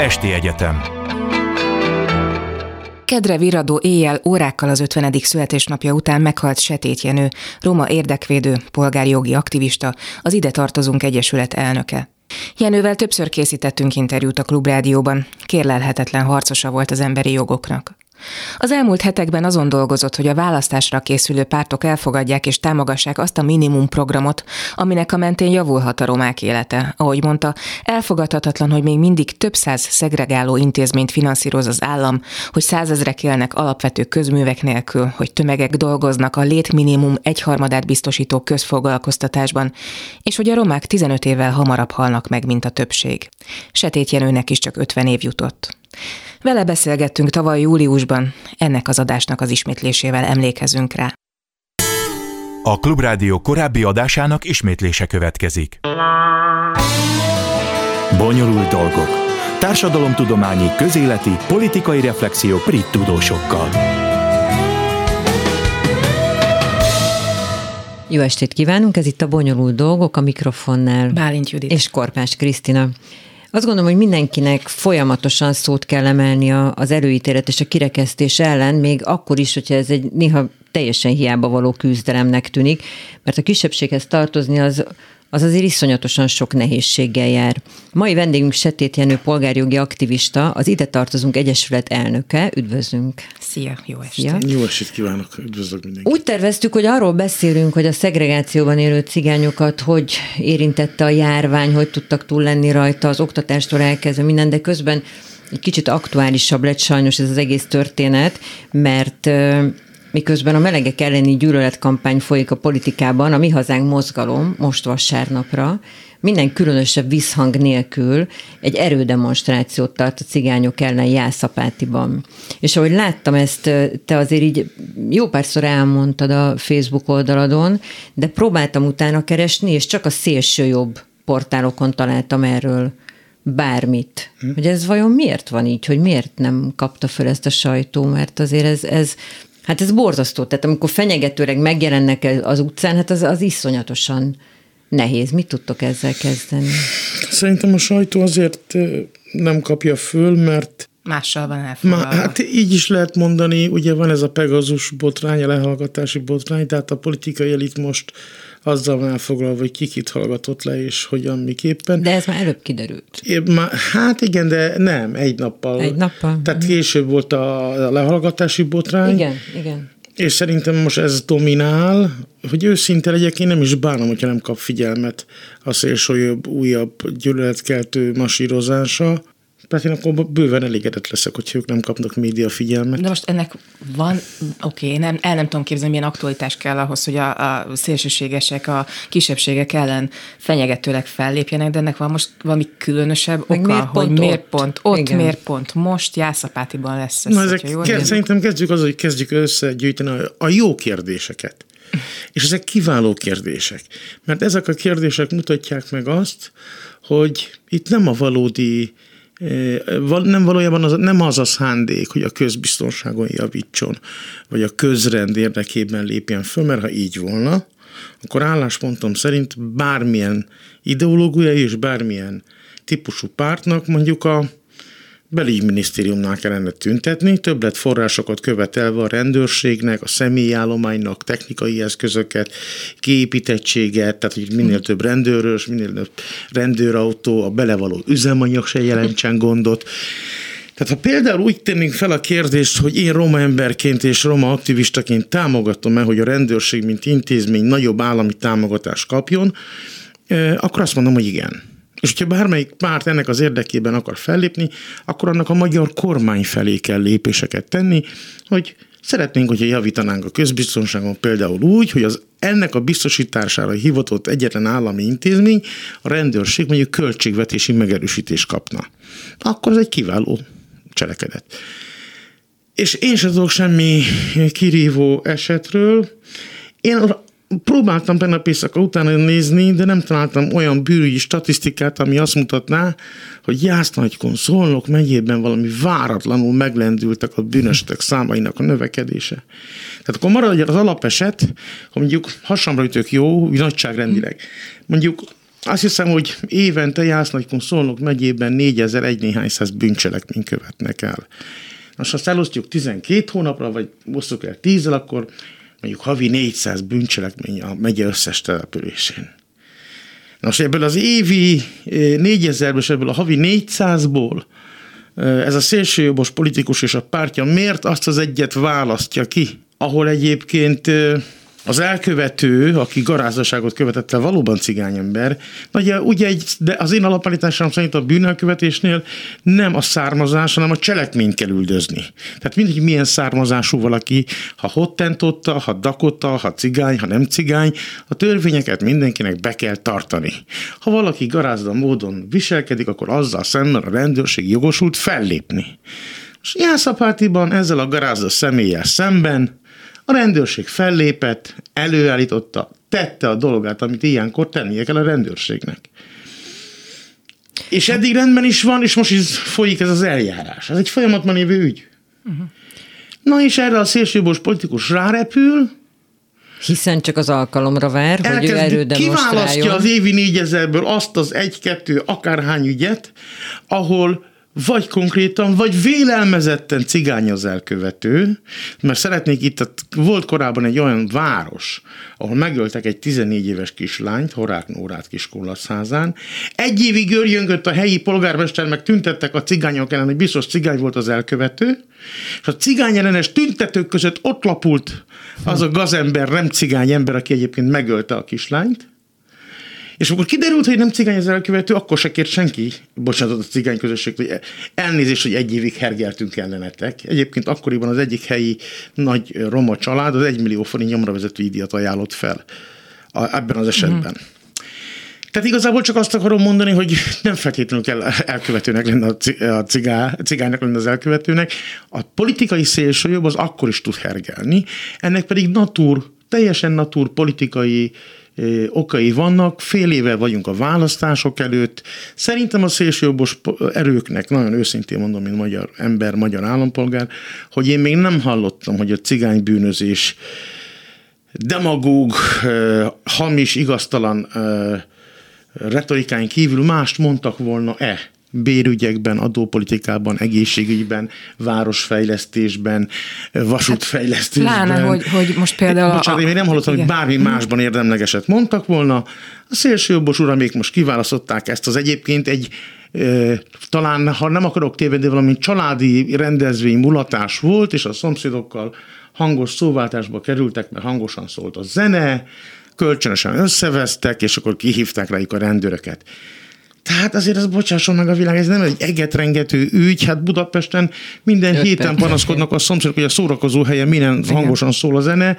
Esti Egyetem Kedre viradó éjjel órákkal az 50. születésnapja után meghalt Setét Jenő, roma érdekvédő, polgárjogi aktivista, az Ide Tartozunk Egyesület elnöke. Jenővel többször készítettünk interjút a Klubrádióban, kérlelhetetlen harcosa volt az emberi jogoknak. Az elmúlt hetekben azon dolgozott, hogy a választásra készülő pártok elfogadják és támogassák azt a minimum programot, aminek a mentén javulhat a romák élete. Ahogy mondta, elfogadhatatlan, hogy még mindig több száz szegregáló intézményt finanszíroz az állam, hogy százezrek élnek alapvető közművek nélkül, hogy tömegek dolgoznak a létminimum egyharmadát biztosító közfoglalkoztatásban, és hogy a romák 15 évvel hamarabb halnak meg, mint a többség. Setét Jenőnek is csak 50 év jutott. Vele beszélgettünk tavaly júliusban, ennek az adásnak az ismétlésével emlékezünk rá. A Klubrádió korábbi adásának ismétlése következik. Bonyolult dolgok. Társadalomtudományi, közéleti, politikai reflexió brit tudósokkal. Jó estét kívánunk, ez itt a Bonyolult Dolgok a mikrofonnál. Bálint Judit. És Korpás Krisztina. Azt gondolom, hogy mindenkinek folyamatosan szót kell emelni az előítélet és a kirekesztés ellen, még akkor is, hogyha ez egy néha teljesen hiába való küzdelemnek tűnik, mert a kisebbséghez tartozni az az azért iszonyatosan sok nehézséggel jár. Mai vendégünk Setét Jenő polgárjogi aktivista, az Ide Tartozunk Egyesület elnöke. Üdvözlünk! Szia, jó estét! Szia. Jó estét kívánok, üdvözlök mindenkit! Úgy terveztük, hogy arról beszélünk, hogy a szegregációban élő cigányokat hogy érintette a járvány, hogy tudtak túl lenni rajta az oktatástól elkezdve minden, de közben egy kicsit aktuálisabb lett sajnos ez az egész történet, mert miközben a melegek elleni gyűlöletkampány folyik a politikában, a Mi Hazánk mozgalom most vasárnapra minden különösebb visszhang nélkül egy erődemonstrációt tart a cigányok ellen Jászapátiban. És ahogy láttam ezt, te azért így jó párszor elmondtad a Facebook oldaladon, de próbáltam utána keresni, és csak a szélső jobb portálokon találtam erről bármit. Hm. Hogy ez vajon miért van így, hogy miért nem kapta föl ezt a sajtó, mert azért ez, ez Hát ez borzasztó. Tehát amikor fenyegetőleg megjelennek az utcán, hát az, az iszonyatosan nehéz. Mit tudtok ezzel kezdeni? Szerintem a sajtó azért nem kapja föl, mert Mással van elfoglalva. hát így is lehet mondani, ugye van ez a Pegazus botrány, a lehallgatási botrány, tehát a politikai elit most azzal van elfoglalva, hogy kikit hallgatott le, és hogyan, miképpen. De ez már előbb kiderült. É, már, hát igen, de nem, egy nappal. Egy nappal. Tehát később volt a lehallgatási botrány. Igen, igen. És szerintem most ez dominál, hogy őszinte legyek, én nem is bánom, hogyha nem kap figyelmet a szélsőjobb, újabb gyűlöletkeltő masírozása. Tehát én akkor bőven elégedett leszek, hogy ők nem kapnak média figyelmet. De most ennek van, oké, okay, nem, el nem tudom képzelni, milyen aktualitás kell ahhoz, hogy a, a szélsőségesek, a kisebbségek ellen fenyegetőleg fellépjenek, de ennek van most valami különösebb Meg oka, miért hogy pont miért ott? pont ott, Igen. miért pont most Jászapátiban lesz ez. Na, ezek jól ke- szerintem kezdjük az, hogy kezdjük összegyűjteni a, a jó kérdéseket. És ezek kiváló kérdések. Mert ezek a kérdések mutatják meg azt, hogy itt nem a valódi nem valójában az, nem az a szándék, hogy a közbiztonságon javítson, vagy a közrend érdekében lépjen föl, mert ha így volna, akkor álláspontom szerint bármilyen ideológiai és bármilyen típusú pártnak mondjuk a belügyminisztériumnál kellene tüntetni, többlet forrásokat követelve a rendőrségnek, a személyállománynak, technikai eszközöket, kiépítettséget, tehát hogy minél több rendőrös, minél több rendőrautó, a belevaló üzemanyag se jelentsen gondot. Tehát ha például úgy tennénk fel a kérdést, hogy én roma emberként és roma aktivistaként támogatom-e, hogy a rendőrség, mint intézmény nagyobb állami támogatást kapjon, eh, akkor azt mondom, hogy igen. És hogyha bármelyik párt ennek az érdekében akar fellépni, akkor annak a magyar kormány felé kell lépéseket tenni, hogy szeretnénk, hogyha javítanánk a közbiztonságon például úgy, hogy az ennek a biztosítására hivatott egyetlen állami intézmény, a rendőrség mondjuk költségvetési megerősítést kapna. Akkor ez egy kiváló cselekedet. És én sem tudok semmi kirívó esetről. Én Próbáltam tegnap éjszaka utána nézni, de nem találtam olyan bűrügyi statisztikát, ami azt mutatná, hogy Jásznagykon, Szolnok megyében valami váratlanul meglendültek a bűnöstek számainak a növekedése. Tehát akkor marad az alapeset, ha mondjuk hasamra ütök jó, nagyságrendileg. Mondjuk azt hiszem, hogy évente Jásznagykun Szolnok megyében 4000 egy néhány száz bűncselekményt követnek el. Most ha azt elosztjuk 12 hónapra, vagy osztjuk el 10 akkor mondjuk havi 400 bűncselekmény a megye összes településén. Nos, ebből az évi 4000-ből és ebből a havi 400-ból ez a szélsőjobbos politikus és a pártja miért azt az egyet választja ki, ahol egyébként az elkövető, aki garázaságot követett el, valóban cigányember, ugye, ugye egy, de az én alapállításom szerint a bűnelkövetésnél nem a származás, hanem a cselekményt kell üldözni. Tehát mindegy, milyen származású valaki, ha hottentotta, ha dakota, ha cigány, ha nem cigány, a törvényeket mindenkinek be kell tartani. Ha valaki garázda módon viselkedik, akkor azzal szemben a rendőrség jogosult fellépni. És Jászapátiban ezzel a garázda személlyel szemben a rendőrség fellépett, előállította, tette a dolgát, amit ilyenkor tennie kell a rendőrségnek. És eddig rendben is van, és most is folyik ez az eljárás. Ez egy folyamatban lévő ügy. Uh-huh. Na és erre a szélsőbos politikus rárepül, hiszen csak az alkalomra vár, hogy ő erődemonstráljon. Kiválasztja az évi négyezerből azt az egy-kettő akárhány ügyet, ahol vagy konkrétan, vagy vélelmezetten cigány az elkövető, mert szeretnék itt, volt korábban egy olyan város, ahol megöltek egy 14 éves kislányt, Horák Nórát Kiskollaszházán. Egy évig örjöngött a helyi polgármester, meg tüntettek a cigányok ellen, hogy biztos cigány volt az elkövető, és a cigány ellenes tüntetők között ott lapult az a gazember, nem cigány ember, aki egyébként megölte a kislányt, és akkor kiderült, hogy nem cigány az elkövető, akkor se kért senki, bocsánat, a cigány közösség, hogy elnézést, hogy egy évig hergeltünk ellenetek. Egyébként akkoriban az egyik helyi nagy roma család az egymillió millió forint nyomra vezető díjat ajánlott fel a, ebben az esetben. Mm. Tehát igazából csak azt akarom mondani, hogy nem feltétlenül kell elkövetőnek lenni a cigá, cigánynak lenni az elkövetőnek. A politikai szélsőjobb az akkor is tud hergelni, ennek pedig natúr, teljesen natúr politikai okai vannak, fél éve vagyunk a választások előtt. Szerintem a szélsőjobbos erőknek, nagyon őszintén mondom, mint magyar ember, magyar állampolgár, hogy én még nem hallottam, hogy a cigány bűnözés demagóg, hamis, igaztalan retorikáin kívül mást mondtak volna-e bérügyekben, adópolitikában, egészségügyben, városfejlesztésben, vasútfejlesztésben. Hát, pláne, hogy, hogy most például... Bocsánat, a... én nem hallottam, igen. hogy bármi mhm. másban érdemlegeset mondtak volna. A szélsőjobbos még most kiválasztották ezt az egyébként egy talán, ha nem akarok tévedni, valami családi rendezvény, mulatás volt, és a szomszédokkal hangos szóváltásba kerültek, mert hangosan szólt a zene, kölcsönösen összevesztek, és akkor kihívták rájuk a rendőröket. Tehát azért az bocsásson meg a világ, ez nem egy egetrengető ügy, hát Budapesten minden Jöttem. héten panaszkodnak a szomszédok, hogy a szórakozó helyen minden hangosan szól a zene,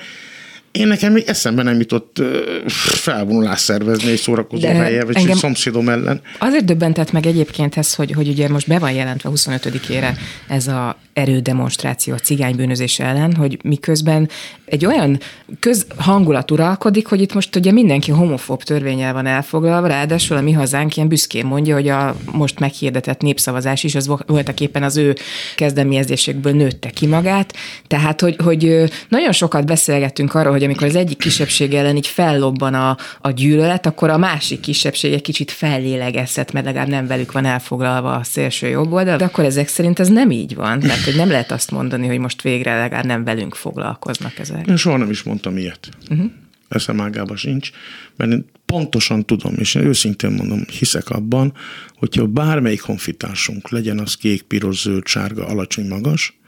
én nekem még eszembe nem jutott felvonulás szervezni egy szórakozó De helye, vagy egy szomszédom ellen. Azért döbbentett meg egyébként ez, hogy, hogy ugye most be van jelentve 25-ére ez a erődemonstráció a cigánybűnözés ellen, hogy miközben egy olyan közhangulat uralkodik, hogy itt most ugye mindenki homofób törvényel van elfoglalva, ráadásul a mi hazánk ilyen büszkén mondja, hogy a most meghirdetett népszavazás is az voltak éppen az ő kezdeményezésekből nőtte ki magát. Tehát, hogy, hogy nagyon sokat beszélgettünk arról, hogy amikor az egyik kisebbség ellen így fellobban a, a gyűlölet, akkor a másik kisebbség egy kicsit fellélegezhet, mert legalább nem velük van elfoglalva a szélső jobb oldal, de akkor ezek szerint ez nem így van. Tehát, hogy nem lehet azt mondani, hogy most végre legalább nem velünk foglalkoznak ezek. Én soha nem is mondtam ilyet. Uh-huh. Eszem ágában sincs, mert én pontosan tudom, és én őszintén mondom, hiszek abban, hogyha bármelyik honfitársunk legyen az kék, piros, zöld, sárga, alacsony, magas,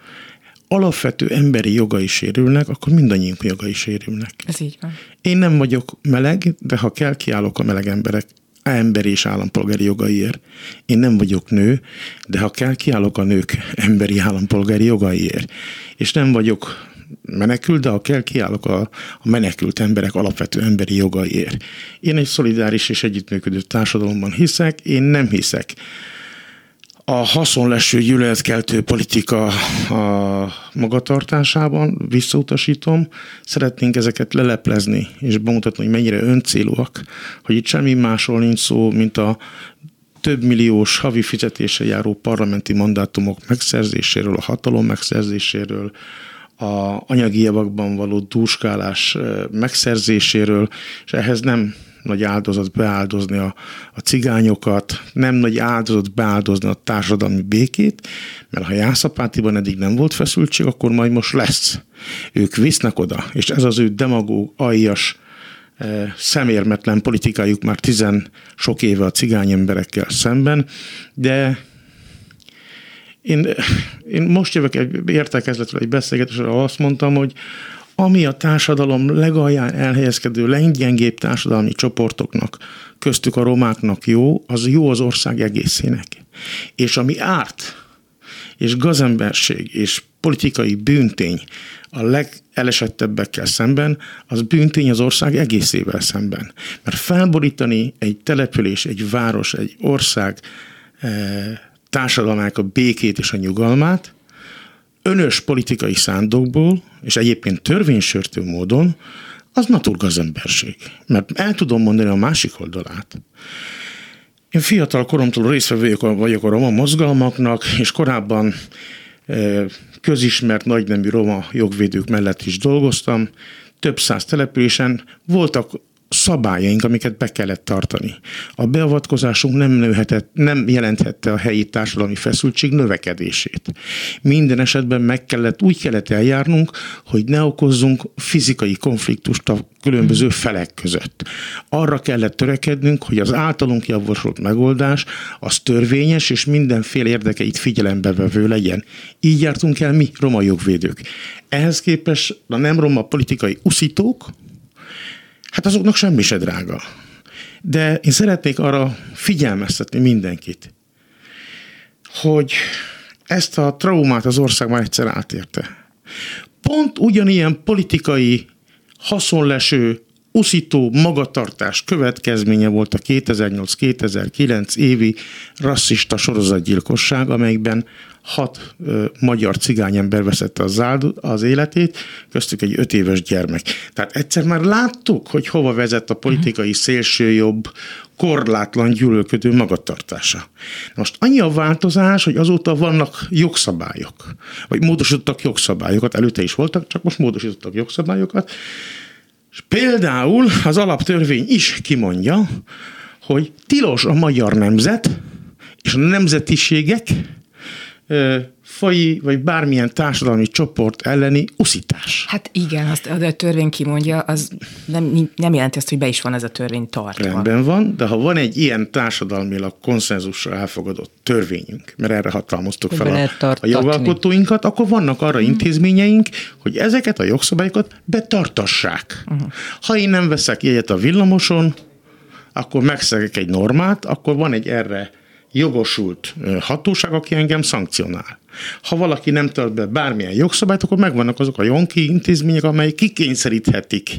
alapvető emberi jogai sérülnek, akkor mindannyiunk jogai sérülnek. Ez így van. Én nem vagyok meleg, de ha kell, kiállok a meleg emberek emberi és állampolgári jogaiért. Én nem vagyok nő, de ha kell, kiállok a nők emberi állampolgári jogaiért. És nem vagyok menekült, de ha kell, kiállok a, a menekült emberek alapvető emberi jogaiért. Én egy szolidáris és együttműködő társadalomban hiszek, én nem hiszek a haszonleső gyűlöletkeltő politika a magatartásában, visszautasítom, szeretnénk ezeket leleplezni és bemutatni, hogy mennyire öncélúak, hogy itt semmi másról nincs szó, mint a több milliós havi fizetése járó parlamenti mandátumok megszerzéséről, a hatalom megszerzéséről, a anyagi javakban való dúskálás megszerzéséről, és ehhez nem nagy áldozat beáldozni a, a cigányokat, nem nagy áldozat beáldozni a társadalmi békét, mert ha Jászapátiban eddig nem volt feszültség, akkor majd most lesz. Ők visznek oda, és ez az ő demagóg, aljas, eh, szemérmetlen politikájuk már tizen sok éve a cigány emberekkel szemben, de én, én most jövök egy értekezletről, egy beszélgetésre, azt mondtam, hogy ami a társadalom legalján elhelyezkedő, leggyengébb társadalmi csoportoknak, köztük a romáknak jó, az jó az ország egészének. És ami árt, és gazemberség, és politikai bűntény a legelesettebbekkel szemben, az bűntény az ország egészével szemben. Mert felborítani egy település, egy város, egy ország eh, társadalmának a békét és a nyugalmát, önös politikai szándokból, és egyébként törvénysörtő módon, az naturgazemberség. Mert el tudom mondani a másik oldalát. Én fiatal koromtól résztvevő vagyok a roma mozgalmaknak, és korábban e, közismert nagynemű roma jogvédők mellett is dolgoztam. Több száz településen voltak szabályaink, amiket be kellett tartani. A beavatkozásunk nem, nőhetett, nem jelenthette a helyi társadalmi feszültség növekedését. Minden esetben meg kellett, úgy kellett eljárnunk, hogy ne okozzunk fizikai konfliktust a különböző felek között. Arra kellett törekednünk, hogy az általunk javasolt megoldás az törvényes és mindenféle érdekeit figyelembe vevő legyen. Így jártunk el mi, roma jogvédők. Ehhez képest a nem roma politikai uszítók, hát azoknak semmi se drága. De én szeretnék arra figyelmeztetni mindenkit, hogy ezt a traumát az ország már egyszer átérte. Pont ugyanilyen politikai haszonleső, uszító magatartás következménye volt a 2008-2009 évi rasszista sorozatgyilkosság, amelyben hat ö, magyar cigányember veszette az, áldod, az életét, köztük egy öt éves gyermek. Tehát egyszer már láttuk, hogy hova vezet a politikai szélsőjobb, korlátlan gyűlölködő magatartása. Most annyi a változás, hogy azóta vannak jogszabályok, vagy módosítottak jogszabályokat, előtte is voltak, csak most módosítottak jogszabályokat, és például az alaptörvény is kimondja, hogy tilos a magyar nemzet és a nemzetiségek faji vagy bármilyen társadalmi csoport elleni uszítás. Hát igen, azt a törvény kimondja, az nem, nem jelenti azt, hogy be is van ez a törvény tartva. Rendben van, de ha van egy ilyen társadalmilag konszenzusra elfogadott törvényünk, mert erre hatalmaztuk fel a, a jogalkotóinkat, akkor vannak arra hmm. intézményeink, hogy ezeket a jogszabályokat betartassák. Uh-huh. Ha én nem veszek jegyet a villamoson, akkor megszegek egy normát, akkor van egy erre jogosult hatóság, aki engem szankcionál. Ha valaki nem tart be bármilyen jogszabályt, akkor megvannak azok a jonki intézmények, amelyek kikényszeríthetik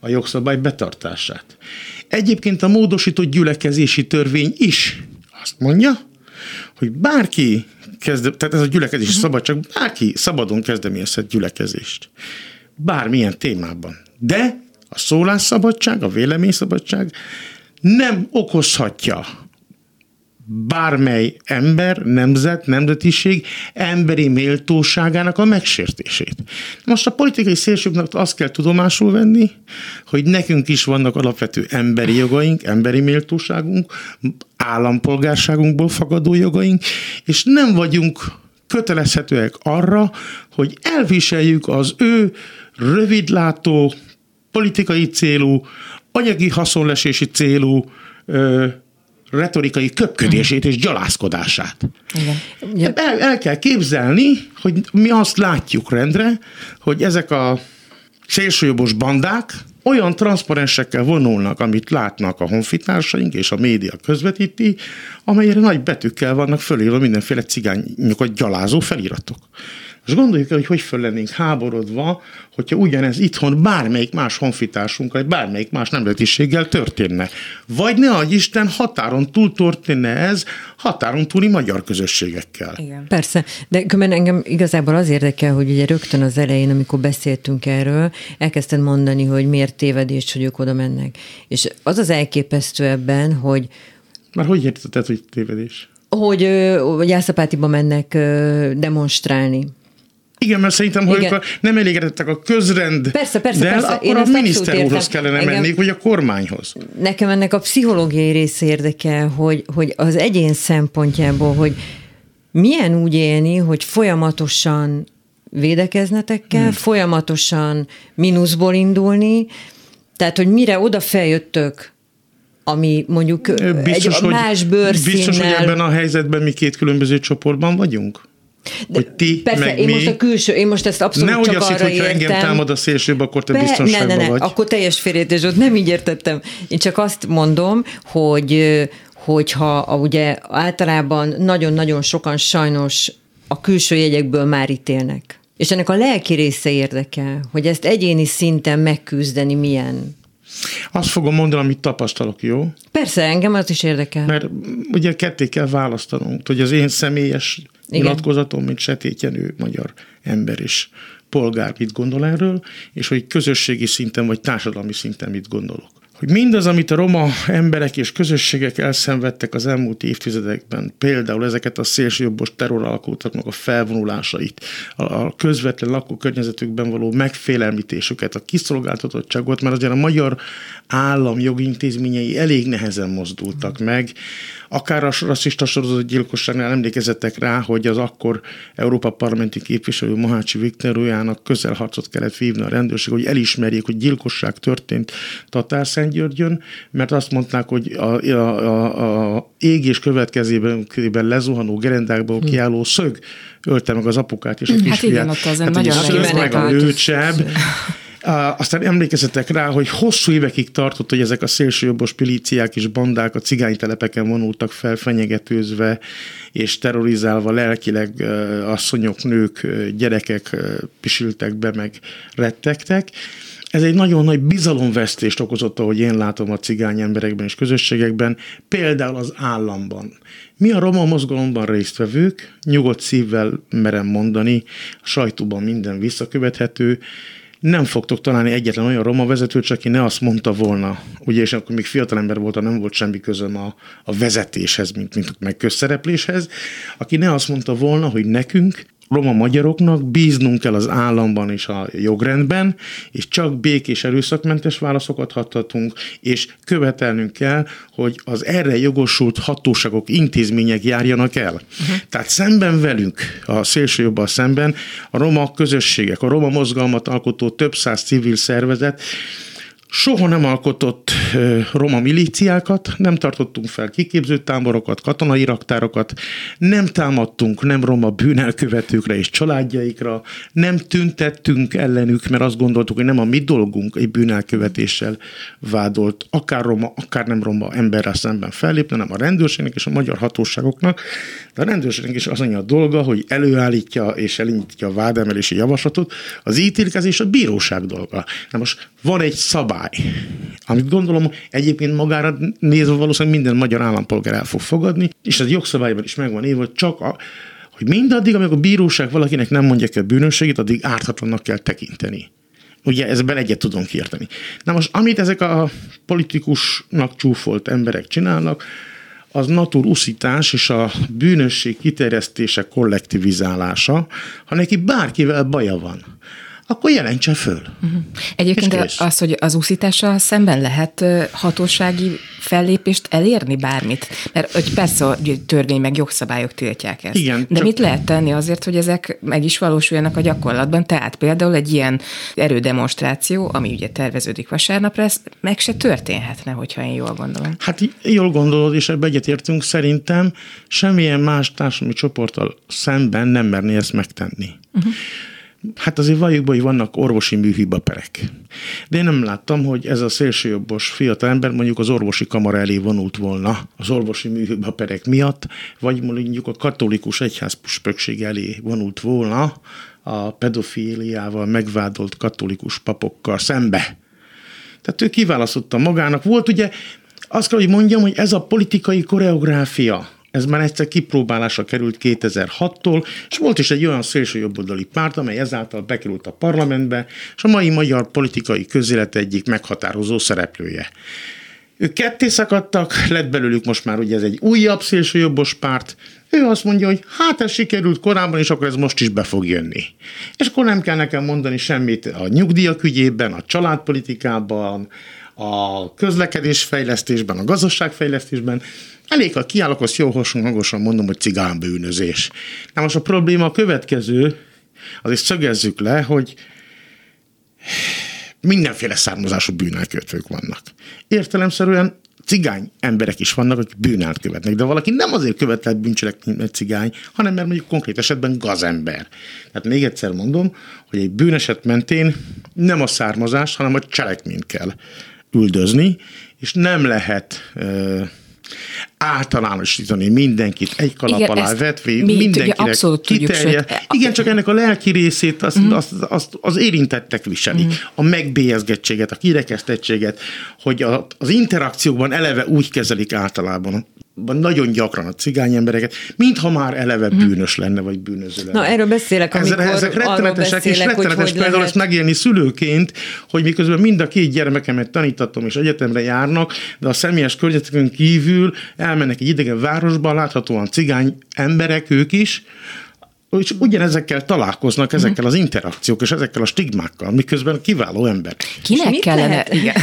a jogszabály betartását. Egyébként a módosított gyülekezési törvény is azt mondja, hogy bárki kezde, tehát ez a gyülekezési uh-huh. szabadság, bárki szabadon kezdeményezhet gyülekezést. Bármilyen témában. De a szólásszabadság, a véleményszabadság nem okozhatja bármely ember, nemzet, nemzetiség emberi méltóságának a megsértését. Most a politikai szélsőknek azt kell tudomásul venni, hogy nekünk is vannak alapvető emberi jogaink, emberi méltóságunk, állampolgárságunkból fakadó jogaink, és nem vagyunk kötelezhetőek arra, hogy elviseljük az ő rövidlátó, politikai célú, anyagi haszonlesési célú retorikai köpködését és gyalászkodását. Igen. El, el kell képzelni, hogy mi azt látjuk rendre, hogy ezek a szélsőjobbos bandák olyan transzparensekkel vonulnak, amit látnak a honfitársaink és a média közvetíti, amelyre nagy betűkkel vannak fölírva mindenféle cigányokat gyalázó feliratok. És gondoljuk el, hogy hogy föl lennénk háborodva, hogyha ugyanez itthon bármelyik más honfitársunkkal, vagy bármelyik más nemzetiséggel történne. Vagy ne adj Isten, határon túl történne ez, határon túli magyar közösségekkel. Igen. Persze, de különben engem igazából az érdekel, hogy ugye rögtön az elején, amikor beszéltünk erről, elkezdted mondani, hogy miért tévedés, hogy ők oda mennek. És az az elképesztő ebben, hogy már hogy értetted, hogy tévedés? Hogy, hogy Jászapátiba mennek demonstrálni. Igen, mert szerintem, hogy nem elégedettek a közrend, persze, persze, de persze. akkor Én a miniszter úrhoz kellene Engem, menni, vagy a kormányhoz. Nekem ennek a pszichológiai része érdekel, hogy, hogy az egyén szempontjából, hogy milyen úgy élni, hogy folyamatosan védekeznetek kell, hmm. folyamatosan mínuszból indulni, tehát, hogy mire oda feljöttök, ami mondjuk biztos, egy más bőrszínnel... Biztos, hogy ebben a helyzetben mi két különböző csoportban vagyunk? De hogy ti, persze, meg én mi? most a külső, én most ezt abszolút Nehogy csak azt arra hitt, hogyha engem támad a szélsőbb, akkor te Be, biztonságban ne, ne, ne, vagy. akkor teljes félértés ott nem így értettem. Én csak azt mondom, hogy hogyha ugye általában nagyon-nagyon sokan sajnos a külső jegyekből már ítélnek. És ennek a lelki része érdekel, hogy ezt egyéni szinten megküzdeni milyen. Azt fogom mondani, amit tapasztalok, jó? Persze, engem az is érdekel. Mert ugye ketté kell választanunk, hogy az én személyes Igen. nyilatkozatom, mint setétjenő magyar ember is polgár mit gondol erről, és hogy közösségi szinten vagy társadalmi szinten mit gondolok hogy mindaz, amit a roma emberek és közösségek elszenvedtek az elmúlt évtizedekben, például ezeket a szélsőjobbos terroralkottaknak a felvonulásait, a közvetlen lakókörnyezetükben való megfélelmítésüket, a kiszolgáltatottságot, mert azért a magyar állam jogintézményei elég nehezen mozdultak meg, Akár a rasszista sorozat gyilkosságnál emlékezettek rá, hogy az akkor Európa parlamenti képviselő Mohácsi Viktor közelharcot kellett vívni a rendőrség, hogy elismerjék, hogy gyilkosság történt Tatárszentgyörgyön, mert azt mondták, hogy a, a, a, a égés következében lezuhanó gerendákból hm. kiálló szög ölte meg az apukát és a kisfiát. Hát igen, ott az hát, nagyon meg a lőcsebb. Aztán emlékezetek rá, hogy hosszú évekig tartott, hogy ezek a szélsőjobbos pilíciák és bandák a cigánytelepeken vonultak fel, fenyegetőzve és terrorizálva lelkileg asszonyok, nők, gyerekek pisiltek be, meg rettegtek. Ez egy nagyon nagy bizalomvesztést okozott, ahogy én látom a cigány emberekben és közösségekben, például az államban. Mi a roma mozgalomban résztvevők, nyugodt szívvel merem mondani, a sajtóban minden visszakövethető, nem fogtok találni egyetlen olyan roma vezetőt, aki ne azt mondta volna, ugye, és akkor még fiatalember volt, nem volt semmi közöm a, a vezetéshez, mint, mint meg közszerepléshez, aki ne azt mondta volna, hogy nekünk roma magyaroknak bíznunk kell az államban és a jogrendben, és csak békés erőszakmentes válaszokat adhatunk, és követelnünk kell, hogy az erre jogosult hatóságok, intézmények járjanak el. Uh-huh. Tehát szemben velünk, a szélsőjobban szemben, a roma közösségek, a roma mozgalmat alkotó több száz civil szervezet Soha nem alkotott roma milíciákat, nem tartottunk fel kiképző táborokat, katonai raktárokat, nem támadtunk nem roma bűnelkövetőkre és családjaikra, nem tüntettünk ellenük, mert azt gondoltuk, hogy nem a mi dolgunk egy bűnelkövetéssel vádolt, akár roma, akár nem roma emberrel szemben fellépni, nem a rendőrségnek és a magyar hatóságoknak, de a rendőrségnek is az a dolga, hogy előállítja és elindítja a vádemelési javaslatot, az ítélkezés a bíróság dolga. Na most van egy szabály, szabály, amit gondolom egyébként magára nézve valószínűleg minden magyar állampolgár el fog fogadni, és az jogszabályban is megvan írva, hogy csak a, hogy mindaddig, amíg a bíróság valakinek nem mondja el bűnösségét, addig ártatlannak kell tekinteni. Ugye ezben egyet tudunk érteni. Na most, amit ezek a politikusnak csúfolt emberek csinálnak, az naturuszítás és a bűnösség kiterjesztése kollektivizálása, ha neki bárkivel baja van akkor jelentse föl. Uh-huh. Egyébként az, hogy az úszítással szemben lehet hatósági fellépést elérni bármit? Mert hogy persze a törvény meg jogszabályok tiltják ezt. Igen, De mit lehet tenni azért, hogy ezek meg is valósuljanak a gyakorlatban? Tehát például egy ilyen erődemonstráció, ami ugye terveződik vasárnapra, ez meg se történhetne, hogyha én jól gondolom. Hát jól gondolod, és ebbe egyetértünk, szerintem semmilyen más társadalmi csoporttal szemben nem merné ezt megtenni. Uh-huh. Hát azért valljuk be, hogy vannak orvosi műhibaperek. De én nem láttam, hogy ez a szélsőjobbos fiatal ember mondjuk az orvosi kamara elé vonult volna az orvosi műhibaperek miatt, vagy mondjuk a katolikus egyházpüspökség elé vonult volna a pedofíliával megvádolt katolikus papokkal szembe. Tehát ő kiválasztotta magának. Volt ugye, azt kell, hogy mondjam, hogy ez a politikai koreográfia, ez már egyszer kipróbálásra került 2006-tól, és volt is egy olyan szélsőjobboldali párt, amely ezáltal bekerült a parlamentbe, és a mai magyar politikai közélet egyik meghatározó szereplője. Ők ketté szakadtak, lett belőlük most már ugye ez egy újabb szélsőjobbos párt, ő azt mondja, hogy hát ez sikerült korábban, és akkor ez most is be fog jönni. És akkor nem kell nekem mondani semmit a nyugdíjak ügyében, a családpolitikában, a közlekedésfejlesztésben, a gazdaságfejlesztésben. Elég, ha kiállok, azt jó hangosan mondom, hogy cigánbűnözés. Na most a probléma a következő, azért szögezzük le, hogy mindenféle származású bűnelkövetők vannak. Értelemszerűen cigány emberek is vannak, akik bűnát követnek, de valaki nem azért követett bűncselekményt, mert cigány, hanem mert mondjuk konkrét esetben gazember. Tehát még egyszer mondom, hogy egy bűneset mentén nem a származás, hanem a cselekményt kell üldözni, és nem lehet általánosítani mindenkit egy kalap Igen, alá vetve, mindenkinek abszolút kiterje. Tudjuk, Igen, csak ennek a lelki részét azt, mm. azt, azt, az érintettek viseli. Mm. A megbélyezgettséget, a kirekesztettséget, hogy a, az interakcióban eleve úgy kezelik általában nagyon gyakran a cigány embereket, mintha már eleve mhm. bűnös lenne, vagy bűnöző lenne. Na, erről beszélek, amikor Ezzel, ezek rettenetesek, és rettenetes hogy például lehet... ezt megélni szülőként, hogy miközben mind a két gyermekemet tanítatom, és egyetemre járnak, de a személyes környezetükön kívül elmennek egy idegen városba, láthatóan cigány emberek ők is, és ugyanezekkel találkoznak, ezekkel az interakciók és ezekkel a stigmákkal, miközben kiváló ember. Kinek mit kellene, igen,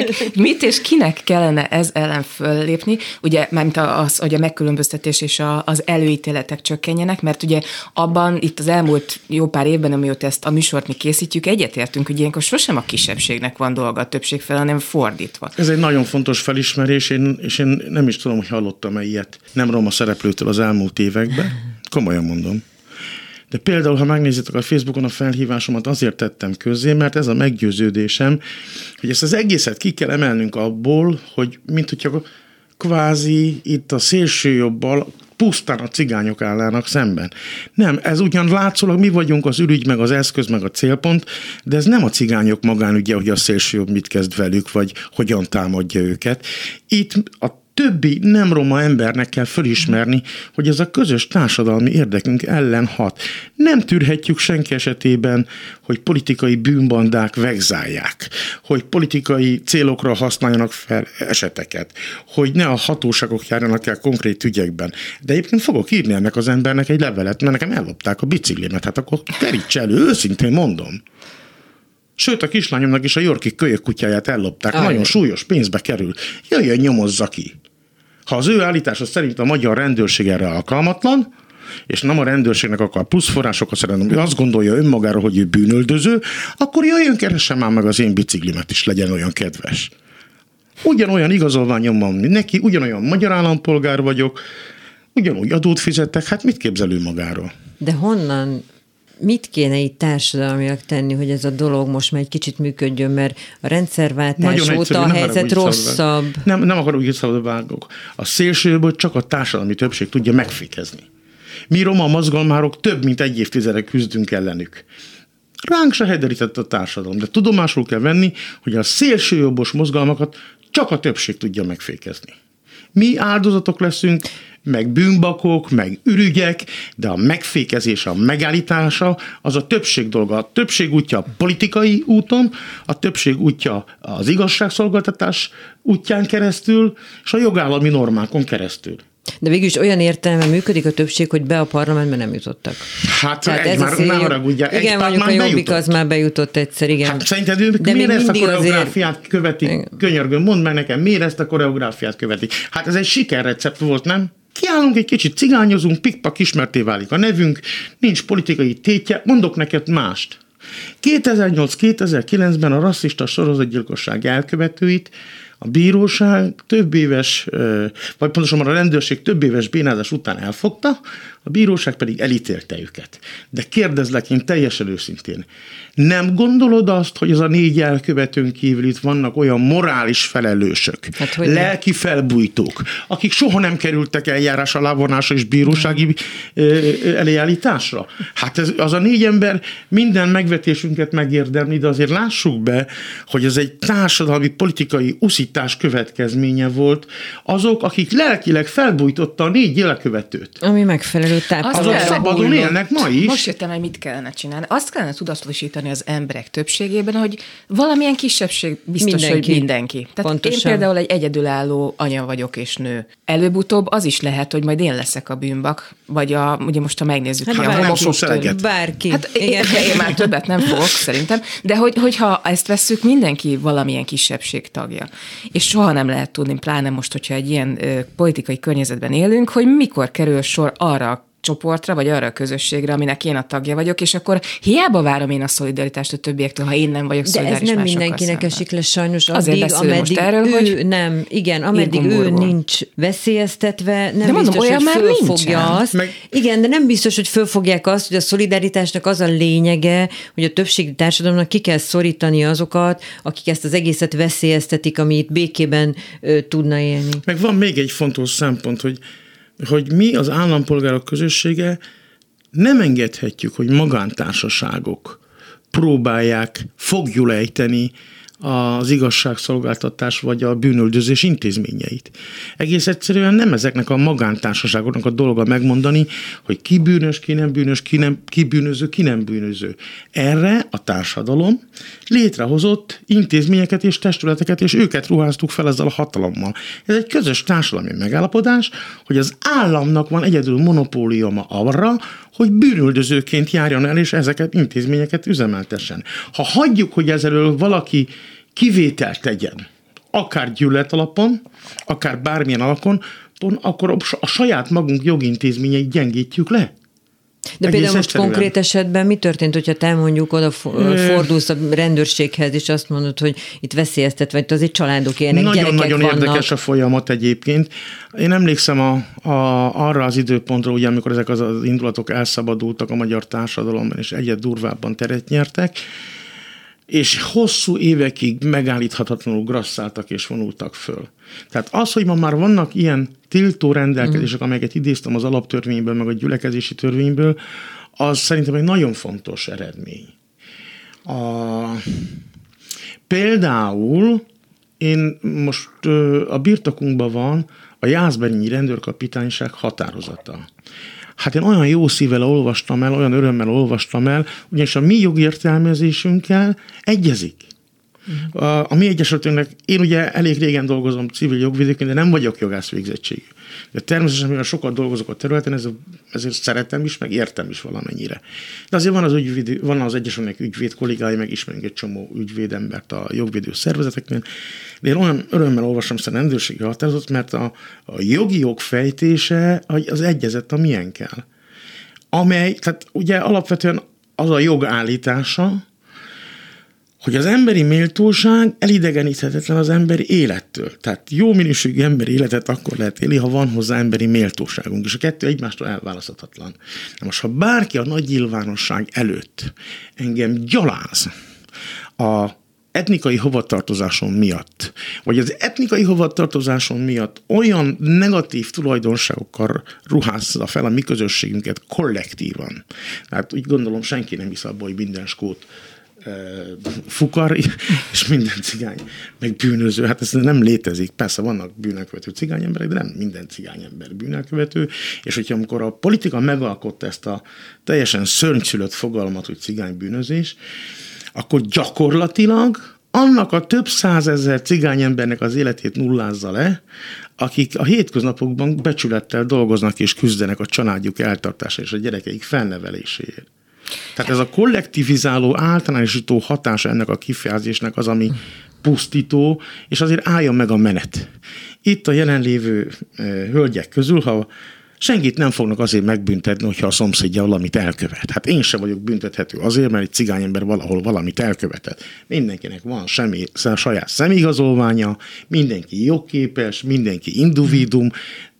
mit és kinek kellene ez ellen föllépni, ugye, mert az, hogy a megkülönböztetés és a, az előítéletek csökkenjenek, mert ugye abban itt az elmúlt jó pár évben, amióta ezt a műsort mi készítjük, egyetértünk, hogy ilyenkor sosem a kisebbségnek van dolga a többség fel, hanem fordítva. Ez egy nagyon fontos felismerés, én, és én nem is tudom, hogy hallottam-e ilyet nem roma szereplőtől az elmúlt években. Komolyan mondom. De például, ha megnézitek a Facebookon a felhívásomat, azért tettem közzé, mert ez a meggyőződésem, hogy ezt az egészet ki kell emelnünk abból, hogy mint hogyha kvázi itt a szélső jobbal pusztán a cigányok állnának szemben. Nem, ez ugyan látszólag mi vagyunk az ürügy, meg az eszköz, meg a célpont, de ez nem a cigányok magánügye, hogy a szélső jobb mit kezd velük, vagy hogyan támadja őket. Itt a többi nem roma embernek kell fölismerni, hogy ez a közös társadalmi érdekünk ellen hat. Nem tűrhetjük senki esetében, hogy politikai bűnbandák vegzálják, hogy politikai célokra használjanak fel eseteket, hogy ne a hatóságok járjanak el konkrét ügyekben. De egyébként fogok írni ennek az embernek egy levelet, mert nekem ellopták a biciklimet, hát akkor teríts elő, őszintén mondom. Sőt, a kislányomnak is a Yorki kölyök kutyáját ellopták. Aj. Nagyon súlyos pénzbe kerül. Jöjjön, nyomozza ki. Ha az ő állítása szerint a magyar rendőrség erre alkalmatlan, és nem a rendőrségnek akar plusz forrásokat szeretném, ő azt gondolja önmagára, hogy ő bűnöldöző, akkor jöjjön, keressen már meg az én biciklimet is, legyen olyan kedves. Ugyanolyan igazolványom van, neki, ugyanolyan magyar állampolgár vagyok, ugyanúgy adót fizettek, hát mit képzelő magáról? De honnan mit kéne itt társadalmiak tenni, hogy ez a dolog most már egy kicsit működjön, mert a rendszerváltás Nagyon óta a helyzet rosszabb. Nem, nem akarok így vágok. A szélsőből csak a társadalmi többség tudja megfékezni. Mi roma mozgalmárok több mint egy évtizedek küzdünk ellenük. Ránk se hederített a társadalom, de tudomásul kell venni, hogy a szélsőjobbos mozgalmakat csak a többség tudja megfékezni. Mi áldozatok leszünk, meg bűnbakok, meg ürügyek, de a megfékezés, a megállítása az a többség dolga. A többség útja a politikai úton, a többség útja az igazságszolgáltatás útján keresztül, és a jogállami normákon keresztül. De végül is olyan értelme működik a többség, hogy be a parlamentbe nem jutottak. Hát Tehát egy ez már, ne haragudja, egy Igen, mondjuk a Jobbik az már bejutott egyszer, igen. Hát szerinted ők De miért ezt a koreográfiát azért... követik? Igen. Könyörgöm, mondd meg nekem, miért ezt a koreográfiát követik? Hát ez egy sikerrecept volt, nem? Kiállunk egy kicsit, cigányozunk, pikpak ismerté válik a nevünk, nincs politikai tétje, mondok neked mást. 2008-2009-ben a rasszista sorozatgyilkosság elkövetőit a bíróság több éves, vagy pontosabban a rendőrség több éves bénázás után elfogta, a bíróság pedig elítélte őket. De kérdezlek én teljesen őszintén, nem gondolod azt, hogy az a négy elkövetőn kívül itt vannak olyan morális felelősök, hát, hogy lelki nem? felbújtók, akik soha nem kerültek eljárás alávonásra és bírósági eléállításra? Hát ez, az a négy ember minden megvetésünket megérdemli, de azért lássuk be, hogy ez egy társadalmi politikai uszít pusztítás következménye volt azok, akik lelkileg felbújtotta a négy elkövetőt. Ami megfelelő táplálék. Azok szabadon élnek ma is. Most jöttem, hogy mit kellene csinálni. Azt kellene tudatosítani az emberek többségében, hogy valamilyen kisebbség biztos, mindenki. hogy mindenki. Tehát Pontosan. én például egy egyedülálló anya vagyok és nő. Előbb-utóbb az is lehet, hogy majd én leszek a bűnbak, vagy a, ugye most ha megnézzük hát ki a homofób Bárki. Hát Igen. Én, én már többet nem fogok szerintem, de hogy, hogyha ezt vesszük, mindenki valamilyen kisebbség tagja. És soha nem lehet tudni, pláne most, hogyha egy ilyen politikai környezetben élünk, hogy mikor kerül sor arra csoportra, vagy arra a közösségre, aminek én a tagja vagyok, és akkor hiába várom én a szolidaritást a többiektől, ha én nem vagyok De ez nem mindenkinek szemben. esik le sajnos addig, Azért ameddig most erről, ő hogy nem, igen, ameddig ő nincs veszélyeztetve, nem de mondom, biztos, olyan hogy már fölfogja azt. Meg... Igen, de nem biztos, hogy fölfogják azt, hogy a szolidaritásnak az a lényege, hogy a többségi társadalomnak ki kell szorítani azokat, akik ezt az egészet veszélyeztetik, ami itt békében ö, tudna élni. Meg van még egy fontos szempont, hogy hogy mi az állampolgárok közössége nem engedhetjük, hogy magántársaságok próbálják fogjulejteni az igazságszolgáltatás vagy a bűnöldözés intézményeit. Egész egyszerűen nem ezeknek a magántársaságoknak a dolga megmondani, hogy ki bűnös, ki nem bűnös, ki, nem, ki bűnöző, ki nem bűnöző. Erre a társadalom létrehozott intézményeket és testületeket, és őket ruháztuk fel ezzel a hatalommal. Ez egy közös társadalmi megállapodás, hogy az államnak van egyedül monopóliuma arra, hogy bűnöldözőként járjon el, és ezeket intézményeket üzemeltessen. Ha hagyjuk, hogy ezzel valaki kivételt tegyen, akár gyűlölet alapon, akár bármilyen alapon, akkor a saját magunk jogintézményeit gyengítjük le. De Egész például most egyszerűen. konkrét esetben mi történt, hogyha te mondjuk oda fordulsz a rendőrséghez, és azt mondod, hogy itt veszélyeztet, vagy azért családok élnek, Nagyon-nagyon nagyon érdekes a folyamat egyébként. Én emlékszem a, a, arra az időpontra, ugye, amikor ezek az, az indulatok elszabadultak a magyar társadalomban, és egyet durvábban teret nyertek, és hosszú évekig megállíthatatlanul grasszáltak és vonultak föl. Tehát az, hogy ma már vannak ilyen tiltó rendelkezések, mm. amelyeket idéztem az alaptörvényből, meg a gyülekezési törvényből, az szerintem egy nagyon fontos eredmény. A, például én most a birtokunkban van a Jászberényi rendőrkapitányság határozata. Hát én olyan jó szívvel olvastam el, olyan örömmel olvastam el, ugyanis a mi jogértelmezésünkkel egyezik. A, a mi egyesületünknek, én ugye elég régen dolgozom civil jogvédőként, de nem vagyok jogász végzettségű. De természetesen, mivel sokat dolgozok a területen, ez, ezért szeretem is, meg értem is valamennyire. De azért van az, ügyvéd, van az Egyesületnek ügyvéd kollégái, meg ismerünk egy csomó ügyvédembert a jogvédő szervezeteknél. De én olyan örömmel olvasom ezt a rendőrségi határozatot, mert a, a jogi jog fejtése az egyezett a milyen kell. Amely, tehát ugye alapvetően az a jog állítása, hogy az emberi méltóság elidegeníthetetlen az emberi élettől. Tehát jó minőségű emberi életet akkor lehet élni, ha van hozzá emberi méltóságunk, és a kettő egymástól elválaszthatatlan. Na most, ha bárki a nagy nyilvánosság előtt engem gyaláz a etnikai hovatartozásom miatt, vagy az etnikai hovatartozásom miatt olyan negatív tulajdonságokkal ruházza fel a mi közösségünket kollektívan. Tehát úgy gondolom, senki nem hisz abban, hogy minden skót fukar, és minden cigány, meg bűnöző. Hát ez nem létezik. Persze vannak bűnökövető cigány emberek, de nem minden cigány ember bűnökövető. És hogyha amikor a politika megalkotta ezt a teljesen szörnyszülött fogalmat, hogy cigány bűnözés, akkor gyakorlatilag annak a több százezer cigány embernek az életét nullázza le, akik a hétköznapokban becsülettel dolgoznak és küzdenek a családjuk eltartása és a gyerekeik felneveléséért. Tehát ez a kollektivizáló, általánosító hatása ennek a kifejezésnek az, ami pusztító, és azért álljon meg a menet. Itt a jelenlévő hölgyek közül, ha senkit nem fognak azért megbüntetni, hogyha a szomszédja valamit elkövet. Hát én sem vagyok büntethető azért, mert egy cigányember valahol valamit elkövetett. Mindenkinek van semmi, saját szemigazolványa, mindenki jogképes, mindenki individum,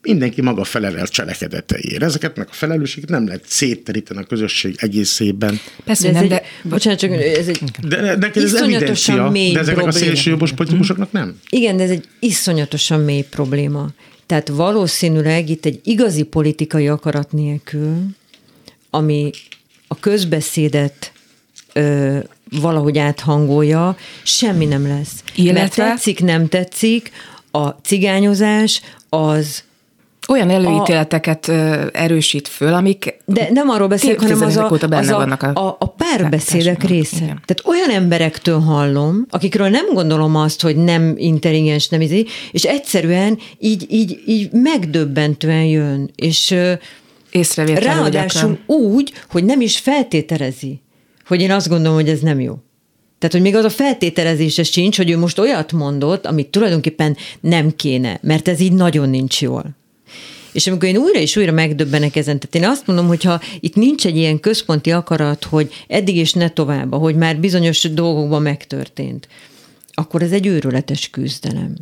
mindenki maga felelel cselekedeteiért. Ezeket meg a felelősséget nem lehet szétteríteni a közösség egészében. Persze, de nem, egy, de... Bocsánat, csak ez egy de, neked ez evidencia, de ezek a szélsőjobbos politikusoknak nem. Igen, de ez egy iszonyatosan mély probléma. Tehát valószínűleg itt egy igazi politikai akarat nélkül, ami a közbeszédet ö, valahogy áthangolja, semmi nem lesz. Illetve- Mert tetszik, nem tetszik, a cigányozás az Olyan előítéleteket ö, erősít föl, amik de nem arról beszélek, hanem az a, óta benne az a, vannak a, a, a párbeszédek része. Igen. Tehát olyan emberektől hallom, akikről nem gondolom azt, hogy nem intelligens, nem izé, és egyszerűen így, így, így megdöbbentően jön, és észrevétlenül ráadásul úgy, hogy nem is feltételezi, hogy én azt gondolom, hogy ez nem jó. Tehát, hogy még az a feltételezése sincs, hogy ő most olyat mondott, amit tulajdonképpen nem kéne, mert ez így nagyon nincs jól. És amikor én újra és újra megdöbbenek ezen, tehát én azt mondom, hogy ha itt nincs egy ilyen központi akarat, hogy eddig és ne tovább, hogy már bizonyos dolgokban megtörtént, akkor ez egy őrületes küzdelem.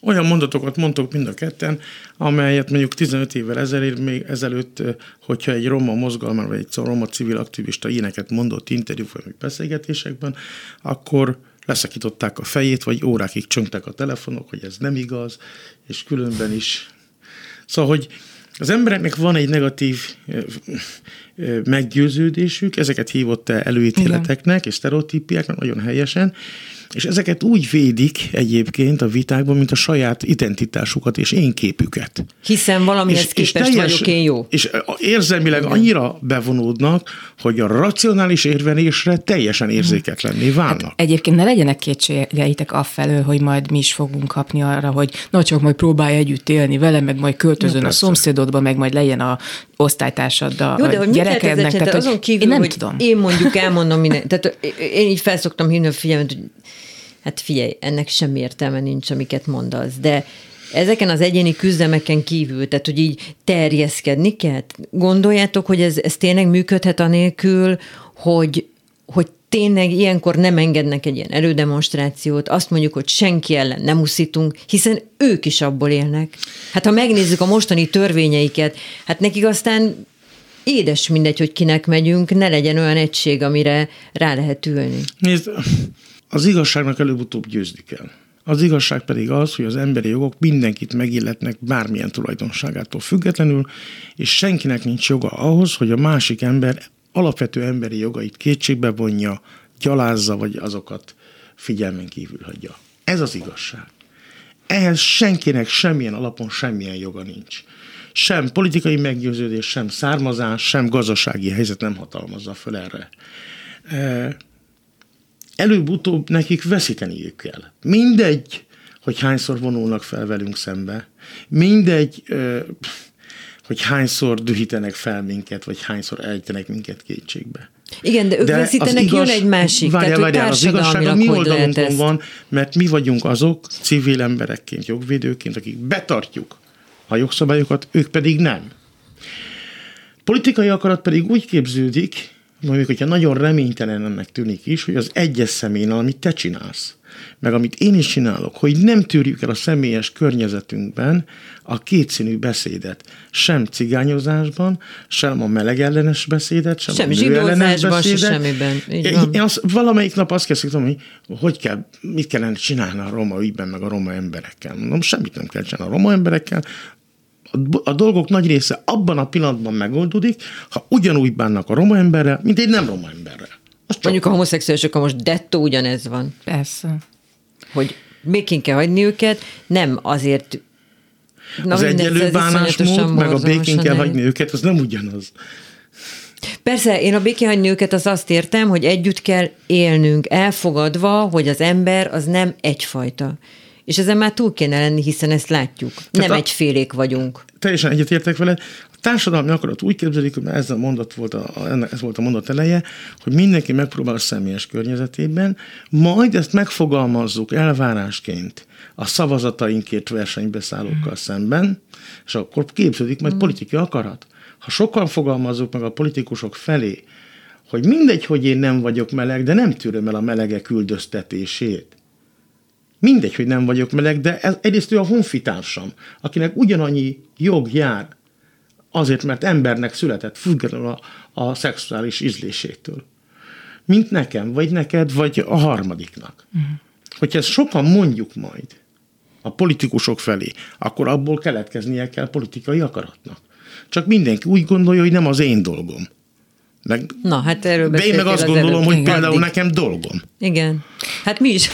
Olyan mondatokat mondtok mind a ketten, amelyet mondjuk 15 évvel ezelőtt, még ezelőtt, hogyha egy roma mozgalmán, vagy egy roma civil aktivista ilyeneket mondott interjúban, vagy beszélgetésekben, akkor leszakították a fejét, vagy órákig csöngtek a telefonok, hogy ez nem igaz, és különben is. Szóval, hogy az embereknek van egy negatív meggyőződésük, ezeket hívott el előítéleteknek és sztereotípiáknak nagyon helyesen, és ezeket úgy védik egyébként a vitákban, mint a saját identitásukat és én képüket. Hiszen valamihez képest vagyok én jó. És érzelmileg annyira bevonódnak, hogy a racionális érvelésre teljesen érzéketlenné válnak. Egyébként ne legyenek kétségeitek affelől, hogy majd mi is fogunk kapni arra, hogy na csak majd próbálj együtt élni vele, meg majd költözön a persze. szomszédodba, meg majd legyen a osztálytársad a Jó, de hogy gyerekednek. csinálni? hogy azon kívül, én nem hogy tudom. én mondjuk elmondom minden. Tehát én így felszoktam hívni a figyelmet, hogy hát figyelj, ennek semmi értelme nincs, amiket mondasz, de ezeken az egyéni küzdelmeken kívül, tehát hogy így terjeszkedni kell, gondoljátok, hogy ez, ez tényleg működhet anélkül, hogy, hogy tényleg ilyenkor nem engednek egy ilyen erődemonstrációt, azt mondjuk, hogy senki ellen nem uszítunk, hiszen ők is abból élnek. Hát ha megnézzük a mostani törvényeiket, hát nekik aztán édes mindegy, hogy kinek megyünk, ne legyen olyan egység, amire rá lehet ülni. Nézd, az igazságnak előbb-utóbb győzni kell. Az igazság pedig az, hogy az emberi jogok mindenkit megilletnek bármilyen tulajdonságától függetlenül, és senkinek nincs joga ahhoz, hogy a másik ember alapvető emberi jogait kétségbe vonja, gyalázza, vagy azokat figyelmen kívül hagyja. Ez az igazság. Ehhez senkinek semmilyen alapon semmilyen joga nincs. Sem politikai meggyőződés, sem származás, sem gazdasági helyzet nem hatalmazza föl erre előbb-utóbb nekik veszíteniük kell. Mindegy, hogy hányszor vonulnak fel velünk szembe, mindegy, ö, hogy hányszor dühítenek fel minket, vagy hányszor ejtenek minket kétségbe. Igen, de ők de veszítenek, jön egy másik. Várjál, tehát, várjál, az igazság a mi oldalunkon van, mert mi vagyunk azok civil emberekként, jogvédőként, akik betartjuk a jogszabályokat, ők pedig nem. Politikai akarat pedig úgy képződik, mondjuk, hogyha nagyon reménytelen ennek tűnik is, hogy az egyes személyen, amit te csinálsz, meg amit én is csinálok, hogy nem tűrjük el a személyes környezetünkben a kétszínű beszédet. Sem cigányozásban, sem a meleg ellenes beszédet, sem, Sem a zsidózásban, se semmiben. Így van. én azt, valamelyik nap azt kezdtem, hogy hogy kell, mit kellene csinálni a roma ügyben, meg a roma emberekkel. Mondom, semmit nem kell csinálni a roma emberekkel, a, a dolgok nagy része abban a pillanatban megoldódik, ha ugyanúgy bánnak a roma emberrel, mint egy nem roma emberrel. Csak Mondjuk a homoszexuálisokkal most dettó ugyanez van, Persze. hogy békén kell hagyni őket, nem azért Na, az egyenlő bánásmód, meg a békén kell hagyni őket, az nem ugyanaz. Persze, én a békén hagyni őket az azt értem, hogy együtt kell élnünk, elfogadva, hogy az ember az nem egyfajta. És ezen már túl kéne lenni, hiszen ezt látjuk. Nem a- egyfélék vagyunk. Teljesen egyetértek veled. Társadalmi akarat úgy képzelik, hogy ez a mondat volt a, ez volt a mondat eleje, hogy mindenki megpróbál a személyes környezetében, majd ezt megfogalmazzuk elvárásként a szavazatainkért versenybeszállókkal szemben, és akkor képződik majd politikai akarat. Ha sokan fogalmazzuk meg a politikusok felé, hogy mindegy, hogy én nem vagyok meleg, de nem tűröm el a melegek üldöztetését. Mindegy, hogy nem vagyok meleg, de ez, egyrészt ő a honfitársam, akinek ugyanannyi jog jár, azért, mert embernek született, függetlenül a, a szexuális ízlésétől. Mint nekem, vagy neked, vagy a harmadiknak. Uh-huh. Hogyha ezt sokan mondjuk majd a politikusok felé, akkor abból keletkeznie kell politikai akaratnak. Csak mindenki úgy gondolja, hogy nem az én dolgom Meg, Na, hát erről de én meg azt az gondolom, előbb. hogy Igen. például Addig. nekem dolgom. Igen. Hát mi is.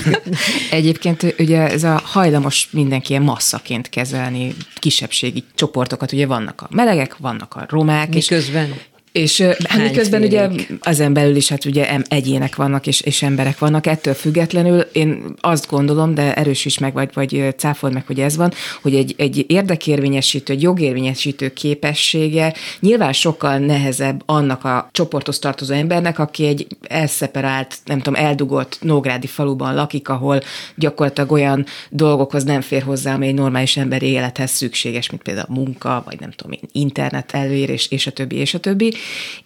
Egyébként ugye ez a hajlamos mindenki ilyen masszaként kezelni kisebbségi csoportokat, ugye vannak a melegek, vannak a romák, Miközben. És ö, hát Hány miközben ugye félék? ezen belül is hát ugye egyének vannak, és, és emberek vannak. Ettől függetlenül én azt gondolom, de erősíts meg, vagy, vagy ö, cáfold meg, hogy ez van, hogy egy, egy érdekérvényesítő, egy jogérvényesítő képessége nyilván sokkal nehezebb annak a csoporthoz tartozó embernek, aki egy elszeparált, nem tudom, eldugott nógrádi faluban lakik, ahol gyakorlatilag olyan dolgokhoz nem fér hozzá, ami egy normális emberi élethez szükséges, mint például munka, vagy nem tudom én, internet elérés, és a többi, és a többi.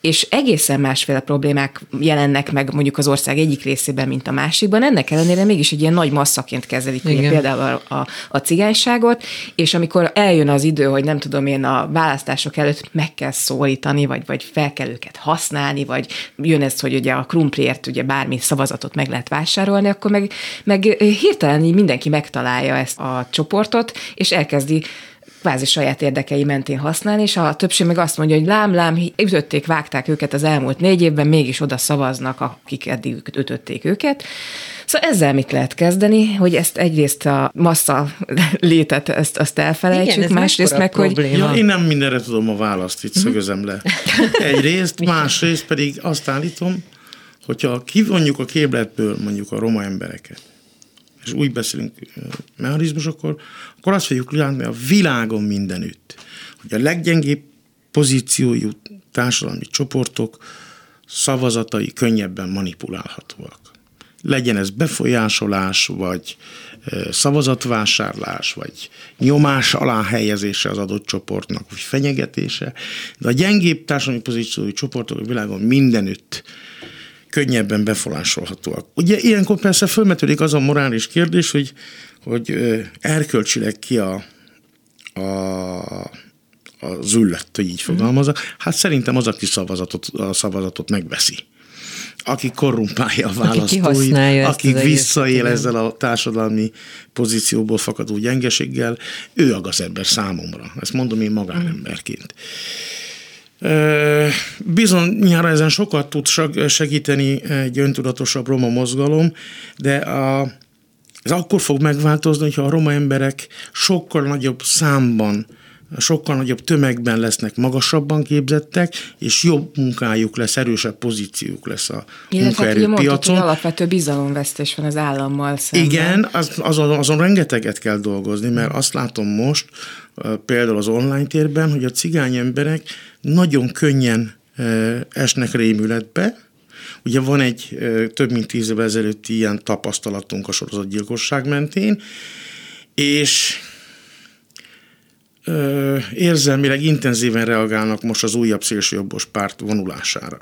És egészen másféle problémák jelennek meg mondjuk az ország egyik részében, mint a másikban. Ennek ellenére mégis egy ilyen nagy masszaként kezelik ugye például a, a, a cigányságot, és amikor eljön az idő, hogy nem tudom én a választások előtt meg kell szólítani, vagy, vagy fel kell őket használni, vagy jön ez, hogy ugye a krumpliért ugye bármi szavazatot meg lehet vásárolni, akkor meg, meg hirtelen így mindenki megtalálja ezt a csoportot, és elkezdi kvázi saját érdekei mentén használni, és a többség meg azt mondja, hogy lám, lám, ütötték, vágták őket az elmúlt négy évben, mégis oda szavaznak, akik eddig ütötték őket. Szóval ezzel mit lehet kezdeni, hogy ezt egyrészt a massza létet, ezt, azt elfelejtsük, Igen, másrészt meg, hogy. Ja, én nem mindenre tudom a választ, itt szögözem le. Egyrészt, másrészt pedig azt állítom, hogyha kivonjuk a képletből mondjuk a roma embereket, és úgy beszélünk ö, mechanizmusokkor, akkor azt fogjuk látni a világon mindenütt, hogy a leggyengébb pozíciójú társadalmi csoportok szavazatai könnyebben manipulálhatóak. Legyen ez befolyásolás, vagy szavazatvásárlás, vagy nyomás alá helyezése az adott csoportnak, vagy fenyegetése. De a gyengébb társadalmi pozíciói csoportok a világon mindenütt könnyebben befolyásolhatóak. Ugye ilyenkor persze fölmetődik az a morális kérdés, hogy, hogy erkölcsileg ki a, a, a züllött, hogy így fogalmazza. Hát szerintem az, aki szavazatot, a szavazatot megveszi aki korrumpálja a választóit, aki az egészet, visszaél ezzel a társadalmi pozícióból fakadó gyengeséggel, ő a gazember számomra. Ezt mondom én magánemberként. Ö, Bizonyára ezen sokat tud seg- segíteni egy öntudatosabb roma mozgalom, de a, ez akkor fog megváltozni, hogyha a roma emberek sokkal nagyobb számban, sokkal nagyobb tömegben lesznek magasabban képzettek, és jobb munkájuk lesz, erősebb pozíciójuk lesz a illetve hát ugye mondtad, hogy munkaerőpiacon. alapvető bizalomvesztés van az állammal szemben. Igen, az, azon, azon rengeteget kell dolgozni, mert azt látom most, például az online térben, hogy a cigány emberek nagyon könnyen esnek rémületbe. Ugye van egy több mint tíz évvel ezelőtti ilyen tapasztalatunk a sorozatgyilkosság mentén, és ö, érzelmileg intenzíven reagálnak most az újabb szélsőjobbos párt vonulására.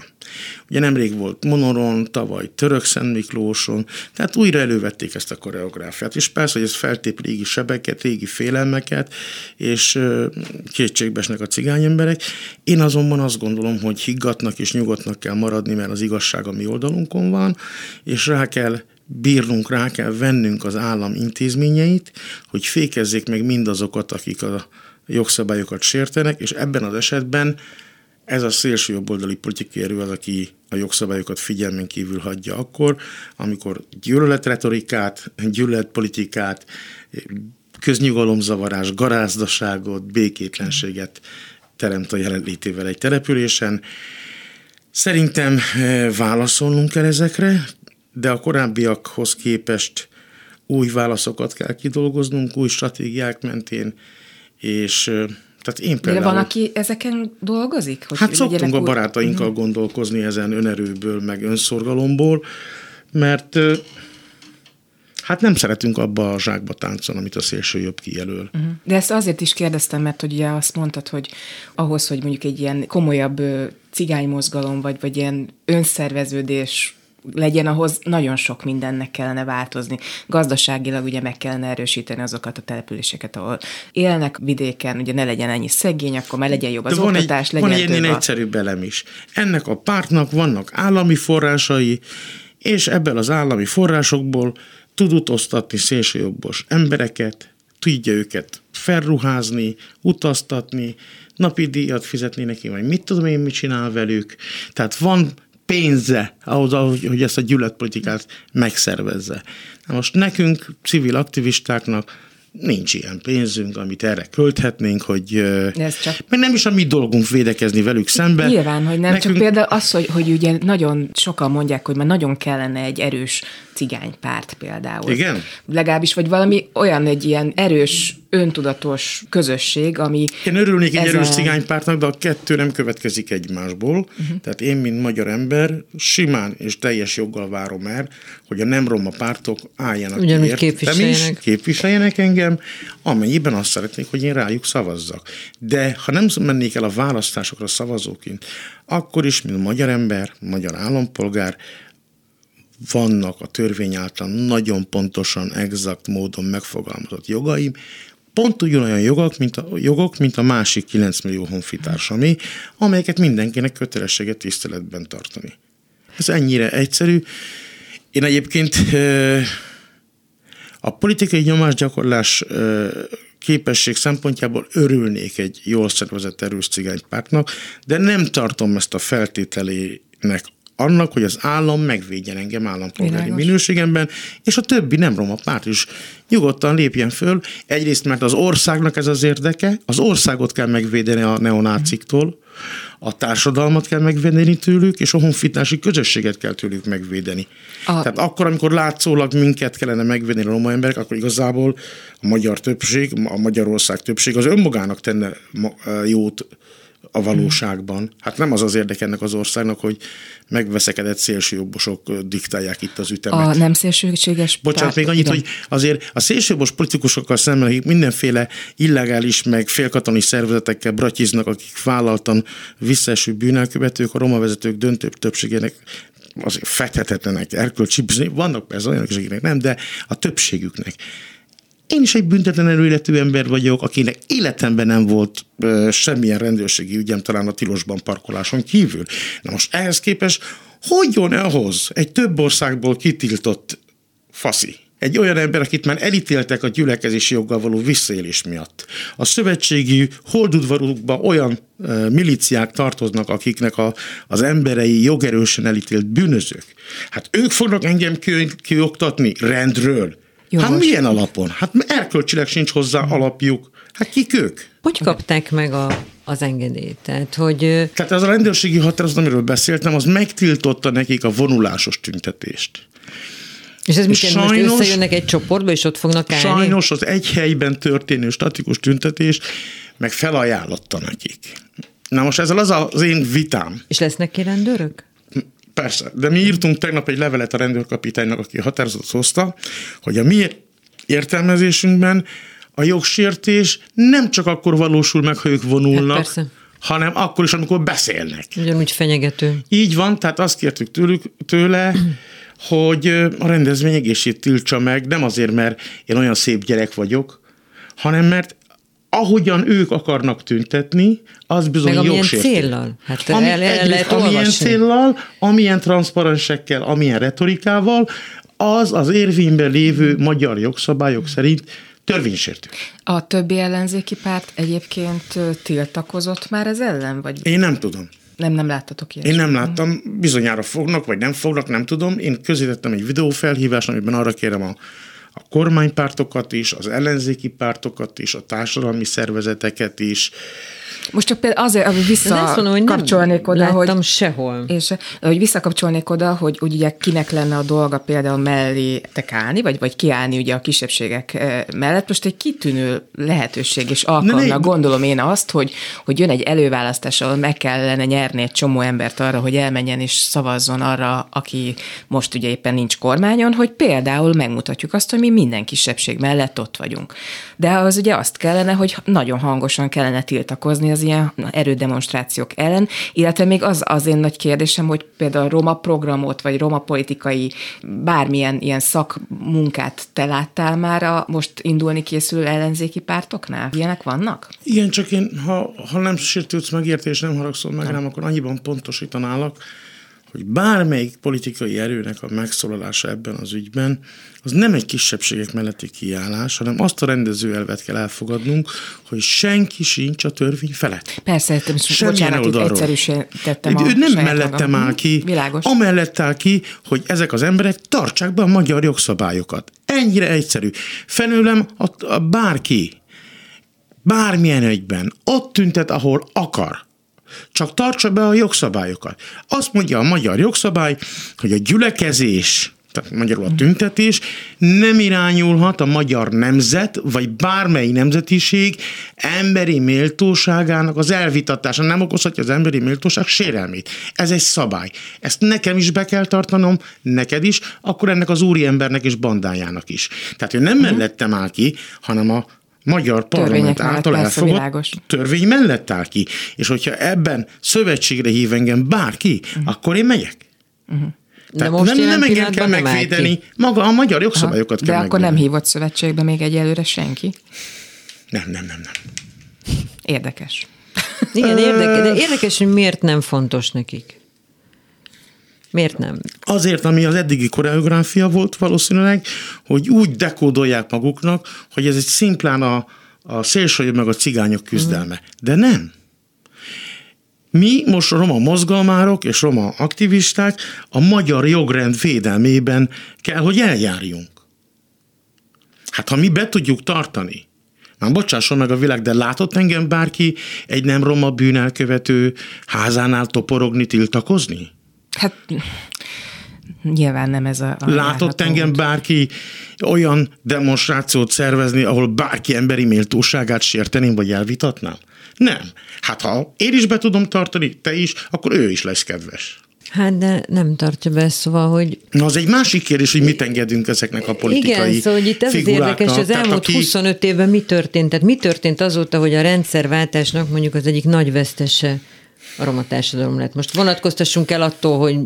Ugye nemrég volt Monoron, tavaly Török Szent Miklóson, tehát újra elővették ezt a koreográfiát, és persze, hogy ez feltép régi sebeket, régi félelmeket, és ö, kétségbesnek a cigány emberek. Én azonban azt gondolom, hogy higgatnak és nyugodtnak kell maradni, mert az igazság a mi oldalunkon van, és rá kell bírnunk, rá kell vennünk az állam intézményeit, hogy fékezzék meg mindazokat, akik a jogszabályokat sértenek, és ebben az esetben ez a szélső jobboldali politikai erő az, aki a jogszabályokat figyelmen kívül hagyja akkor, amikor gyűlöletretorikát, gyűlöletpolitikát, köznyugalomzavarás, garázdaságot, békétlenséget teremt a jelenlétével egy településen. Szerintem eh, válaszolnunk kell ezekre, de a korábbiakhoz képest új válaszokat kell kidolgoznunk, új stratégiák mentén, és eh, tehát én De például... van, aki ezeken dolgozik? Hogy Hát szoktunk a barátainkkal gondolkozni ezen önerőből, meg önszorgalomból, mert hát nem szeretünk abba a zsákba táncolni, amit a szélső jobb kijelöl. Mhm. De ezt azért is kérdeztem, mert ugye azt mondtad, hogy ahhoz, hogy mondjuk egy ilyen komolyabb cigánymozgalom, vagy, vagy ilyen önszerveződés legyen, ahhoz nagyon sok mindennek kellene változni. Gazdaságilag ugye meg kellene erősíteni azokat a településeket, ahol élnek vidéken, ugye ne legyen ennyi szegény, akkor már legyen jobb az De van egy, oktatás, van legyen egy ennél több a... egyszerűbb elem is. Ennek a pártnak vannak állami forrásai, és ebből az állami forrásokból tud utaztatni szélsőjobbos embereket, tudja őket felruházni, utaztatni, napi díjat fizetni neki, vagy mit tudom én, mit csinál velük. Tehát van pénze ahhoz, hogy ezt a gyűlöletpolitikát megszervezze. Na most nekünk, civil aktivistáknak nincs ilyen pénzünk, amit erre költhetnénk, hogy ez csak... meg nem is a mi dolgunk védekezni velük szemben. Nyilván, hogy nem, Nekünk... csak például az, hogy, hogy ugye nagyon sokan mondják, hogy már nagyon kellene egy erős cigánypárt például. Igen? Legalábbis, vagy valami olyan egy ilyen erős, öntudatos közösség, ami... Én örülnék egy erős cigánypártnak, de a kettő nem következik egymásból. Uh-huh. Tehát én, mint magyar ember, simán és teljes joggal várom el, hogy a nem roma pártok álljanak Ugyanúgy képviseljenek. Is, képviseljenek engem, amennyiben azt szeretnék, hogy én rájuk szavazzak. De ha nem mennék el a választásokra szavazóként, akkor is, mint magyar ember, magyar állampolgár, vannak a törvény által nagyon pontosan, exakt módon megfogalmazott jogaim, pont ugyanolyan jogok, mint a, jogok, mint a másik 9 millió honfitársami, amelyeket mindenkinek kötelességet tiszteletben tartani. Ez ennyire egyszerű. Én egyébként a politikai nyomásgyakorlás képesség szempontjából örülnék egy jól szervezett erős cigánypártnak, de nem tartom ezt a feltételének annak, hogy az állam megvédjen engem állampolgári Világos. minőségemben, és a többi nem roma párt is nyugodtan lépjen föl. Egyrészt, mert az országnak ez az érdeke, az országot kell megvédeni a neonáciktól, a társadalmat kell megvédeni tőlük, és a honfitási közösséget kell tőlük megvédeni. A... Tehát akkor, amikor látszólag minket kellene megvédeni a roma emberek, akkor igazából a magyar többség, a Magyarország többség az önmagának tenne jót a valóságban. Hát nem az az érdek ennek az országnak, hogy megveszekedett szélsőjobbosok diktálják itt az ütemet. A nem szélsőséges Bocsánat, még annyit, igen. hogy azért a szélsőjobbos politikusokkal szemben, akik mindenféle illegális, meg félkatoni szervezetekkel bratiznak, akik vállaltan visszaeső bűnelkövetők, a roma vezetők döntő többségének azért fethetetlenek, erkölcsi vannak persze olyanok, akiknek nem, de a többségüknek én is egy büntetlen előéletű ember vagyok, akinek életemben nem volt ö, semmilyen rendőrségi ügyem, talán a tilosban parkoláson kívül. Na most ehhez képest, hogy jön ahhoz egy több országból kitiltott faszi? Egy olyan ember, akit már elítéltek a gyülekezési joggal való visszaélés miatt. A szövetségi holdudvarukba olyan e, miliciák tartoznak, akiknek a, az emberei jogerősen elítélt bűnözők. Hát ők fognak engem kioktatni rendről Jogos. Hát milyen alapon? Hát erkölcsileg sincs hozzá alapjuk. Hát kik ők? Hogy kapták meg a, az engedélyt? Tehát, hogy... Tehát az a rendőrségi határozat, amiről beszéltem, az megtiltotta nekik a vonulásos tüntetést. És ez mit jelent, most összejönnek egy csoportba, és ott fognak állni? Sajnos az egy helyben történő statikus tüntetés meg felajánlotta nekik. Na most ezzel az az én vitám. És lesznek ki rendőrök? Persze, de mi írtunk tegnap egy levelet a rendőrkapitánynak, aki a határozatot hozta, hogy a mi értelmezésünkben a jogsértés nem csak akkor valósul meg, ha ők vonulnak, hát hanem akkor is, amikor beszélnek. Ugyanúgy fenyegető. Így van, tehát azt kértük tőlük, tőle, hogy a rendezvény egészét tiltsa meg, nem azért, mert én olyan szép gyerek vagyok, hanem mert ahogyan ők akarnak tüntetni, az bizony Meg amilyen céllal. Hát Ami, el, el lehet amilyen céllal, amilyen transzparensekkel, amilyen retorikával, az az érvényben lévő magyar jogszabályok szerint törvénysértő. A többi ellenzéki párt egyébként tiltakozott már ez ellen? Vagy... Én nem tudom. Nem, nem láttatok ilyet. Én nem láttam, bizonyára fognak, vagy nem fognak, nem tudom. Én közítettem egy videófelhívást, amiben arra kérem a a kormánypártokat is, az ellenzéki pártokat is, a társadalmi szervezeteket is, most csak például azért, hogy visszakapcsolnék oda, hogy... sehol. És hogy visszakapcsolnék oda, hogy, hogy ugye kinek lenne a dolga például mellé állni, vagy, vagy kiállni ugye a kisebbségek eh, mellett. Most egy kitűnő lehetőség és alkalomnak ne, gondolom én azt, hogy, hogy jön egy előválasztás, ahol meg kellene nyerni egy csomó embert arra, hogy elmenjen és szavazzon arra, aki most ugye éppen nincs kormányon, hogy például megmutatjuk azt, hogy mi minden kisebbség mellett ott vagyunk. De az ugye azt kellene, hogy nagyon hangosan kellene tiltakozni az ilyen erődemonstrációk ellen, illetve még az az én nagy kérdésem, hogy például a roma programot, vagy roma politikai bármilyen ilyen szakmunkát te láttál már a most indulni készülő ellenzéki pártoknál? Ilyenek vannak? Igen, csak én, ha, ha nem sértődsz megértés, nem haragszol meg nem. rám, akkor annyiban pontosítanálak, hogy bármelyik politikai erőnek a megszólalása ebben az ügyben, az nem egy kisebbségek melletti kiállás, hanem azt a rendező elvet kell elfogadnunk, hogy senki sincs a törvény felett. Persze, bocsánat, itt egyszerűsítettem Ő nem mellettem áll ki, Világos. amellett áll ki, hogy ezek az emberek tartsák be a magyar jogszabályokat. Ennyire egyszerű. Felőlem a, a bárki, bármilyen egyben, ott tüntet, ahol akar csak tartsa be a jogszabályokat. Azt mondja a magyar jogszabály, hogy a gyülekezés, tehát magyarul a tüntetés nem irányulhat a magyar nemzet, vagy bármely nemzetiség emberi méltóságának az elvitatása. Nem okozhatja az emberi méltóság sérelmét. Ez egy szabály. Ezt nekem is be kell tartanom, neked is, akkor ennek az úriembernek és bandájának is. Tehát ő nem uh-huh. mellettem áll ki, hanem a magyar parlament által elfogadott világos. törvény mellett áll ki. És hogyha ebben szövetségre hív engem bárki, uh-huh. akkor én megyek. Uh-huh. Tehát most nem, nem engem kell megvédeni, maga a magyar jogszabályokat Aha, kell De akkor nem hívott szövetségbe még egyelőre senki? Nem, nem, nem, nem. Érdekes. Igen, érdekes, de érdekes, hogy miért nem fontos nekik. Miért nem? Azért, ami az eddigi koreográfia volt valószínűleg, hogy úgy dekódolják maguknak, hogy ez egy szimplán a, a szélsőjobb meg a cigányok küzdelme. De nem. Mi most a roma mozgalmárok és roma aktivisták a magyar jogrend védelmében kell, hogy eljárjunk. Hát ha mi be tudjuk tartani, már bocsásson meg a világ, de látott engem bárki egy nem roma bűnelkövető házánál toporogni, tiltakozni? Hát nyilván nem ez a... a Látott engem út. bárki olyan demonstrációt szervezni, ahol bárki emberi méltóságát sérteném, vagy elvitatnám? Nem. Hát ha én is be tudom tartani, te is, akkor ő is lesz kedves. Hát de nem tartja be, szóval, hogy... Na, az egy másik kérdés, hogy mit engedünk ezeknek a politikai Igen, szóval hogy itt ez az érdekes, az elmúlt aki... 25 évben mi történt? Tehát mi történt azóta, hogy a rendszerváltásnak mondjuk az egyik nagy vesztese a roma társadalom lett. Most vonatkoztassunk el attól, hogy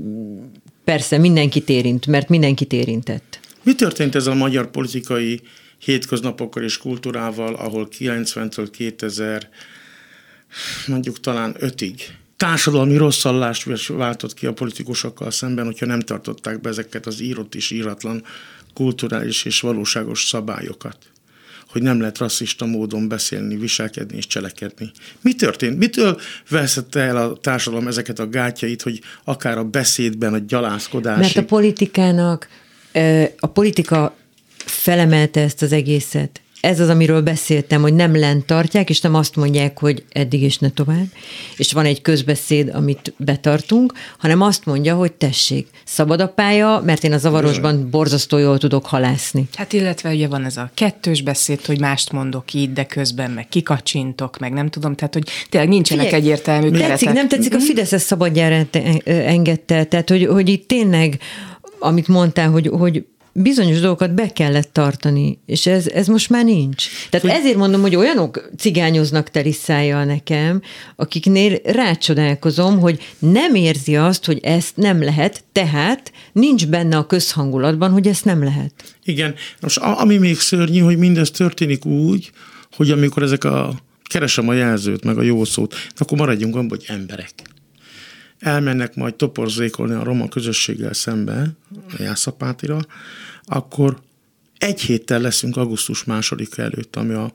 persze mindenkit érint, mert mindenkit érintett. Mi történt ez a magyar politikai hétköznapokkal és kultúrával, ahol 90-től 2000 mondjuk talán 5-ig társadalmi rosszallást váltott ki a politikusokkal szemben, hogyha nem tartották be ezeket az írott és íratlan kulturális és valóságos szabályokat hogy nem lehet rasszista módon beszélni, viselkedni és cselekedni. Mi történt? Mitől veszette el a társadalom ezeket a gátjait, hogy akár a beszédben, a gyalázkodásig? Mert a politikának, a politika felemelte ezt az egészet ez az, amiről beszéltem, hogy nem lent tartják, és nem azt mondják, hogy eddig és ne tovább, és van egy közbeszéd, amit betartunk, hanem azt mondja, hogy tessék, szabad a pálya, mert én a zavarosban borzasztó jól tudok halászni. Hát illetve ugye van ez a kettős beszéd, hogy mást mondok így, de közben meg kikacsintok, meg nem tudom, tehát hogy tényleg nincsenek Figyelj, egyértelmű tetszik, keretek. Nem tetszik, a mhm. Fidesz ezt szabadjára engedte, tehát hogy, hogy itt tényleg amit mondtál, hogy, hogy bizonyos dolgokat be kellett tartani, és ez, ez most már nincs. Tehát hogy... ezért mondom, hogy olyanok cigányoznak teriszájjal nekem, akiknél rácsodálkozom, hogy nem érzi azt, hogy ezt nem lehet, tehát nincs benne a közhangulatban, hogy ezt nem lehet. Igen, most ami még szörnyű, hogy mindez történik úgy, hogy amikor ezek a keresem a jelzőt, meg a jó szót, akkor maradjunk abban, hogy emberek elmennek majd toporzékolni a roma közösséggel szembe, a Jászapátira, akkor egy héttel leszünk augusztus második előtt, ami a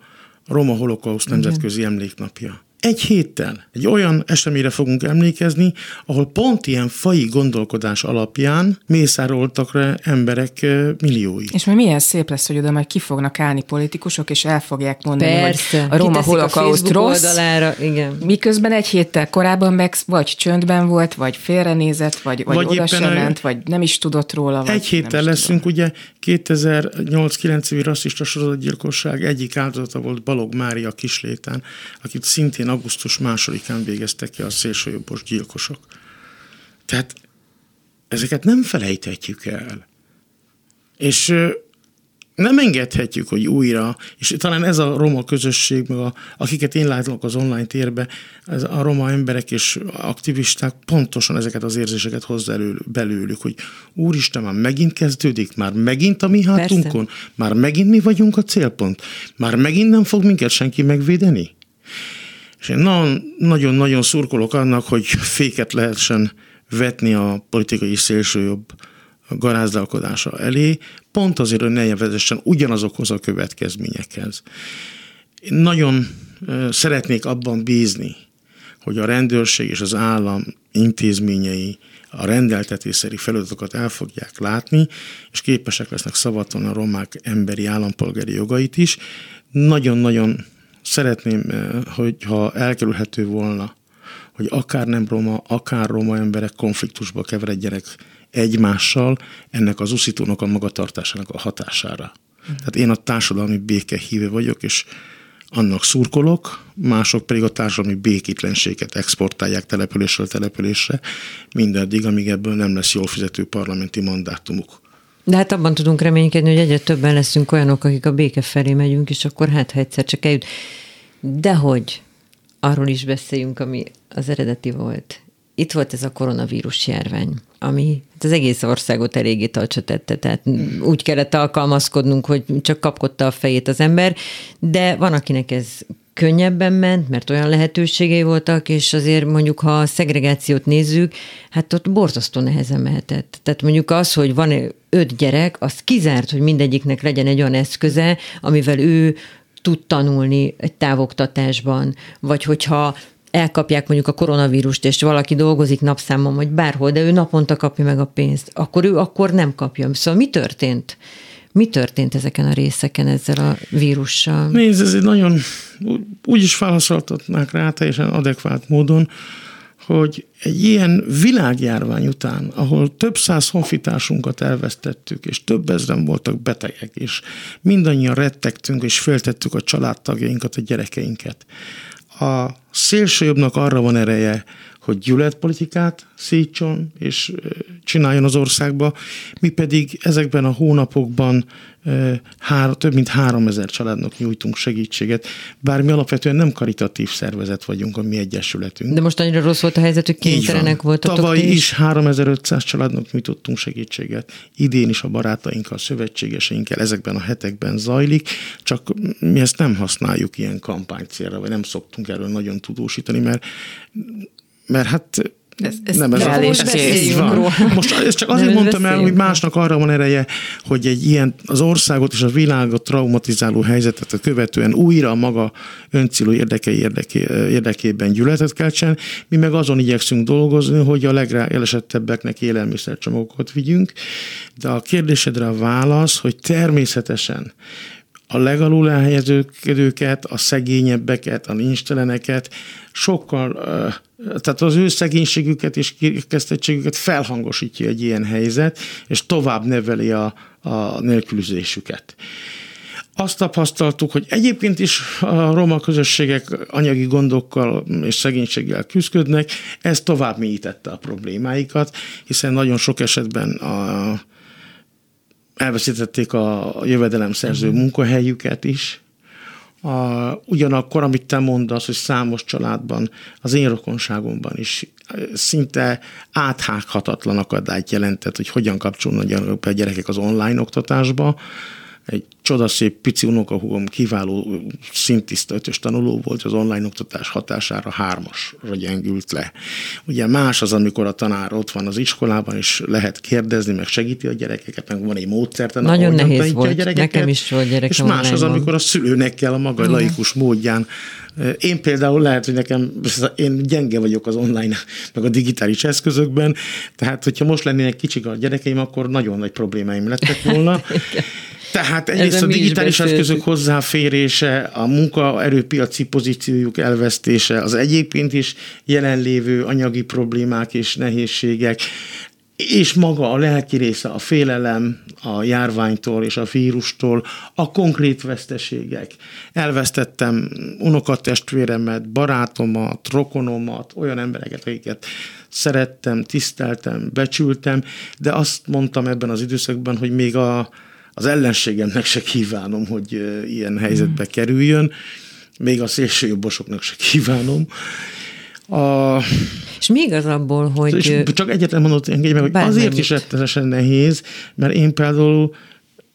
Roma Holokauszt Nemzetközi Emléknapja. Egy héttel egy olyan eseményre fogunk emlékezni, ahol pont ilyen fai gondolkodás alapján mészároltak rá emberek milliói. És majd milyen szép lesz, hogy oda majd ki fognak állni politikusok, és el fogják mondani, Persze. hogy a roma holokauszt rossz, oldalára, igen. miközben egy héttel korábban meg vagy csöndben volt, vagy félrenézett, vagy, vagy, vagy oda sem ment, vagy nem is tudott róla. Egy héttel leszünk, tudom. ugye 2008-9 évi rasszista sorozatgyilkosság egyik áldozata volt Balog Mária Kislétán, akit szintén augusztus másodikán végeztek ki a szélsőjobbos gyilkosok. Tehát ezeket nem felejthetjük el. És nem engedhetjük, hogy újra, és talán ez a roma közösség, meg a, akiket én látok az online térbe, ez a roma emberek és aktivisták pontosan ezeket az érzéseket hozza elő, belőlük, hogy úristen, már megint kezdődik, már megint a mi hátunkon, Persze. már megint mi vagyunk a célpont, már megint nem fog minket senki megvédeni. És én nagyon-nagyon szurkolok annak, hogy féket lehessen vetni a politikai szélsőjobb garázdálkodása elé, pont azért, hogy ne vezessen ugyanazokhoz a következményekhez. Én nagyon szeretnék abban bízni, hogy a rendőrség és az állam intézményei a rendeltetésszerű feladatokat el fogják látni, és képesek lesznek szavatolni a romák emberi állampolgári jogait is. Nagyon-nagyon szeretném, hogyha elkerülhető volna, hogy akár nem roma, akár roma emberek konfliktusba keveredjenek egymással ennek az uszítónak a magatartásának a hatására. Tehát én a társadalmi béke híve vagyok, és annak szurkolok, mások pedig a társadalmi békétlenséget exportálják településről településre, mindaddig, amíg ebből nem lesz jól fizető parlamenti mandátumuk. De hát abban tudunk reménykedni, hogy egyre többen leszünk olyanok, akik a béke felé megyünk, és akkor hát, ha egyszer csak eljut. Dehogy arról is beszéljünk, ami az eredeti volt. Itt volt ez a koronavírus járvány, ami hát az egész országot eléggé talcsa tette, tehát úgy kellett alkalmazkodnunk, hogy csak kapkodta a fejét az ember, de van, akinek ez könnyebben ment, mert olyan lehetőségei voltak, és azért mondjuk, ha a szegregációt nézzük, hát ott borzasztó nehezen mehetett. Tehát mondjuk az, hogy van öt gyerek, az kizárt, hogy mindegyiknek legyen egy olyan eszköze, amivel ő tud tanulni egy távoktatásban, vagy hogyha elkapják mondjuk a koronavírust, és valaki dolgozik napszámon, vagy bárhol, de ő naponta kapja meg a pénzt, akkor ő akkor nem kapja. Szóval mi történt? Mi történt ezeken a részeken ezzel a vírussal? Nézd, ez egy nagyon, úgy is válaszoltatnák rá teljesen adekvát módon, hogy egy ilyen világjárvány után, ahol több száz honfitársunkat elvesztettük, és több ezren voltak betegek, és mindannyian rettegtünk, és féltettük a családtagjainkat, a gyerekeinket. A szélsőjobbnak arra van ereje, hogy gyűlöletpolitikát szítson és csináljon az országba, mi pedig ezekben a hónapokban hár, több mint három ezer családnak nyújtunk segítséget, bár mi alapvetően nem karitatív szervezet vagyunk a mi egyesületünk. De most annyira rossz volt a helyzet, hogy kénytelenek voltatok Tavaly is. is 3500 családnak nyújtottunk segítséget. Idén is a barátainkkal, szövetségeseinkkel ezekben a hetekben zajlik, csak mi ezt nem használjuk ilyen kampánycélra, vagy nem szoktunk erről nagyon tudósítani, mert mert hát ez, ez nem ez a ez van. Most ezt csak azért mondtam el, hogy másnak arra van ereje, hogy egy ilyen az országot és a világot traumatizáló helyzetet követően újra a maga öncélú érdekei érdeké, érdekében gyűlöletet keltsen. Mi meg azon igyekszünk dolgozni, hogy a legelesettebbeknek élelmiszercsomagokat vigyünk. De a kérdésedre a válasz, hogy természetesen a legalul elhelyezőket, a szegényebbeket, a nincsteleneket sokkal, tehát az ő szegénységüket és kirekesztettségüket felhangosítja egy ilyen helyzet, és tovább neveli a, a nélkülözésüket. Azt tapasztaltuk, hogy egyébként is a roma közösségek anyagi gondokkal és szegénységgel küzdködnek, ez tovább mélyítette a problémáikat, hiszen nagyon sok esetben a elveszítették a jövedelemszerző uh-huh. munkahelyüket is. A, ugyanakkor, amit te mondasz, hogy számos családban, az én rokonságomban is szinte áthághatatlan akadályt jelentett, hogy hogyan kapcsolnak a gyerekek az online oktatásba, egy csodaszép pici unokahúgom kiváló szintiszta ötös tanuló volt, az online oktatás hatására hármasra gyengült le. Ugye más az, amikor a tanár ott van az iskolában, és lehet kérdezni, meg segíti a gyerekeket, meg van egy módszert, Nagyon nehéz volt, a gyerekeket, nekem is volt gyerekem És más az, amikor a szülőnek kell a maga Igen. laikus módján én például lehet, hogy nekem, én gyenge vagyok az online, meg a digitális eszközökben, tehát hogyha most lennének kicsik a gyerekeim, akkor nagyon nagy problémáim lettek volna. Tehát egyrészt a digitális eszközök hozzáférése, a munkaerőpiaci pozíciójuk elvesztése, az egyébként is jelenlévő anyagi problémák és nehézségek, és maga a lelki része, a félelem a járványtól és a vírustól, a konkrét veszteségek. Elvesztettem unokatestvéremet, barátomat, rokonomat, olyan embereket, akiket szerettem, tiszteltem, becsültem, de azt mondtam ebben az időszakban, hogy még a, az ellenségemnek se kívánom, hogy ilyen helyzetbe mm. kerüljön, még a szélsőjobbosoknak se kívánom. A, és mi igaz abból, hogy... És csak egyetlen mondott engedj meg, hogy azért is rettenesen nehéz, mert én például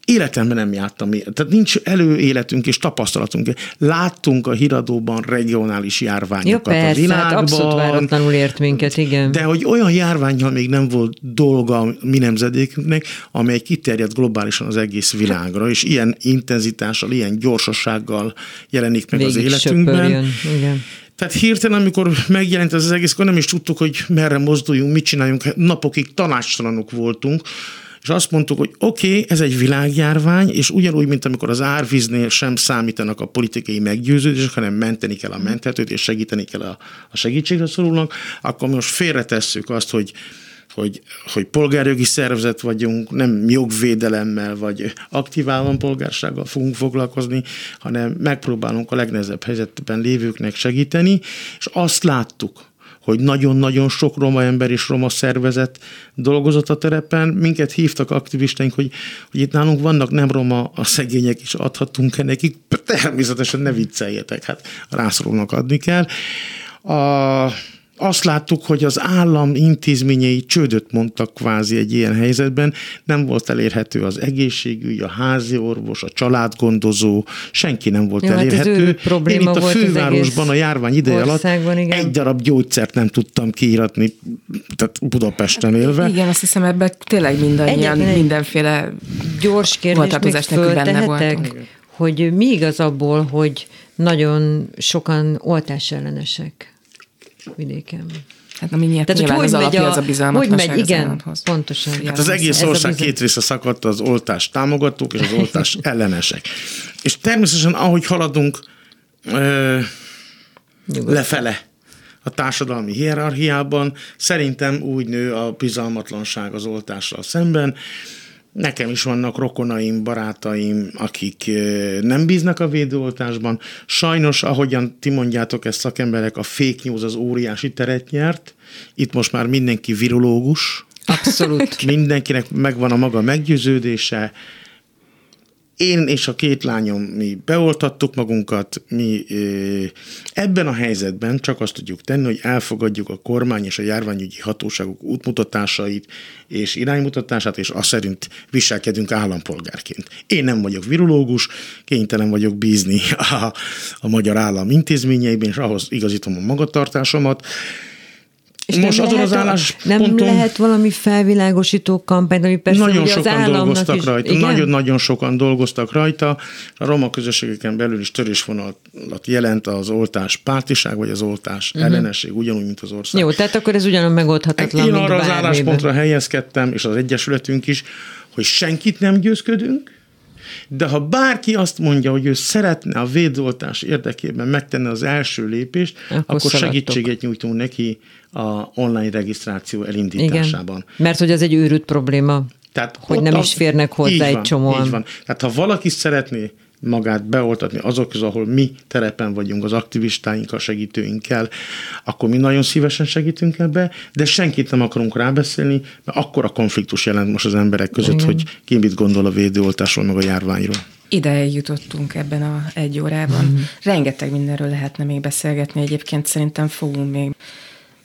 életemben nem jártam. Tehát nincs előéletünk és tapasztalatunk. Láttunk a híradóban regionális járványokat ja, persze, a világban. Hát abszolút váratlanul ért minket, igen. De hogy olyan járványjal még nem volt dolga a mi nemzedékünknek, amely kiterjedt globálisan az egész világra, és ilyen intenzitással, ilyen gyorsasággal jelenik meg Végig az életünkben. Igen. Tehát hirtelen, amikor megjelent ez az egész, akkor nem is tudtuk, hogy merre mozduljunk, mit csináljunk. Napokig tanácstalanok voltunk, és azt mondtuk, hogy oké, okay, ez egy világjárvány, és ugyanúgy, mint amikor az árvíznél sem számítanak a politikai meggyőződések, hanem menteni kell a menthetőt, és segíteni kell a, a segítségre szorulnak, akkor most félretesszük azt, hogy hogy, hogy polgárjogi szervezet vagyunk, nem jogvédelemmel vagy aktív állampolgársággal fogunk foglalkozni, hanem megpróbálunk a legnehezebb helyzetben lévőknek segíteni, és azt láttuk, hogy nagyon-nagyon sok roma ember és roma szervezet dolgozott a terepen. Minket hívtak aktivistaink, hogy, hogy itt nálunk vannak nem roma a szegények, és adhatunk-e nekik. Természetesen ne vicceljetek, hát rászorulnak adni kell. A, azt láttuk, hogy az állam intézményei csődöt mondtak kvázi egy ilyen helyzetben, nem volt elérhető az egészségügy, a házi orvos, a családgondozó, senki nem volt Jó, hát elérhető. Hát probléma Én itt a fővárosban a járvány ideje alatt igen. egy darab gyógyszert nem tudtam kiíratni, tehát Budapesten élve. Igen, azt hiszem ebben tényleg mindannyian Egyetlen mindenféle gyors kérdés még föltehetek, hogy mi igaz abból, hogy nagyon sokan oltásellenesek? Vidéken. Hát ami miatt Tehát, hogy hogy az megy a, az a bizalmat. Hogy megy, igen, pontosan. Hát az egész ország bizony... két része szakadt az oltás támogatók és az oltás ellenesek. És természetesen, ahogy haladunk ö, lefele a társadalmi hierarchiában, szerintem úgy nő a bizalmatlanság az oltással szemben, Nekem is vannak rokonaim, barátaim, akik nem bíznak a védőoltásban. Sajnos, ahogyan ti mondjátok ezt szakemberek, a fake news az óriási teret nyert. Itt most már mindenki virológus. Abszolút. Mindenkinek megvan a maga meggyőződése, én és a két lányom, mi beoltattuk magunkat, mi ebben a helyzetben csak azt tudjuk tenni, hogy elfogadjuk a kormány és a járványügyi hatóságok útmutatásait és iránymutatását, és azt szerint viselkedünk állampolgárként. Én nem vagyok virológus, kénytelen vagyok bízni a, a magyar állam intézményeiben, és ahhoz igazítom a magatartásomat. És Most nem azon lehet, az állásponton... Nem lehet valami felvilágosító kampány, ami persze Nagyon sokan az dolgoztak is, rajta, nagyon-nagyon sokan dolgoztak rajta. A roma közösségeken belül is törésvonalat jelent az oltás pártiság, vagy az oltás uh-huh. ellenesség, ugyanúgy, mint az ország. Jó, tehát akkor ez ugyanúgy megoldhatatlan, Én arra az álláspontra helyezkedtem, és az Egyesületünk is, hogy senkit nem győzködünk, de ha bárki azt mondja, hogy ő szeretne a védoltás érdekében megtenni az első lépést, akkor, akkor segítséget nyújtunk neki a online regisztráció elindításában. Igen, mert hogy ez egy őrült probléma. Tehát hogy nem is férnek hozzá egy csomóan. Így van. Tehát ha valaki szeretné magát beoltatni azok közül, ahol mi terepen vagyunk az aktivistáinkkal, segítőinkkel, akkor mi nagyon szívesen segítünk ebbe, de senkit nem akarunk rábeszélni, mert akkor a konfliktus jelent most az emberek között, Igen. hogy ki mit gondol a védőoltásról, meg a járványról. Ide jutottunk ebben a egy órában. Mm. Rengeteg mindenről lehetne még beszélgetni, egyébként szerintem fogunk még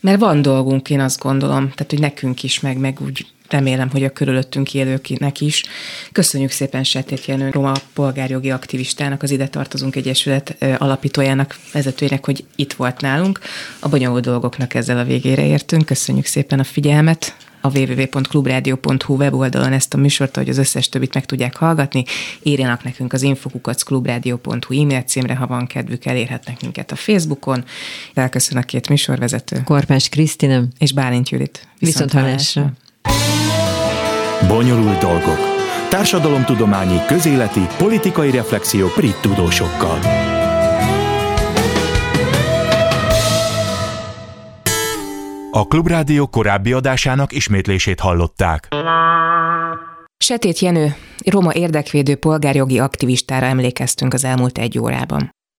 mert van dolgunk, én azt gondolom, tehát hogy nekünk is, meg, meg úgy remélem, hogy a körülöttünk élőknek is. Köszönjük szépen Setét Jenő, Roma polgárjogi aktivistának, az Ide Tartozunk Egyesület alapítójának, vezetőjének, hogy itt volt nálunk. A bonyolult dolgoknak ezzel a végére értünk. Köszönjük szépen a figyelmet a www.clubradio.hu weboldalon ezt a műsort, hogy az összes többit meg tudják hallgatni. Írjanak nekünk az infokukacklubradio.hu e-mail címre, ha van kedvük, elérhetnek minket a Facebookon. Elköszön a két műsorvezető. Korpás Krisztinem. És Bálint Judit. Viszont, Viszont hallásra. Bonyolult dolgok. Társadalomtudományi, közéleti, politikai reflexiók brit tudósokkal. A Klubrádió korábbi adásának ismétlését hallották. Setét Jenő, roma érdekvédő polgárjogi aktivistára emlékeztünk az elmúlt egy órában.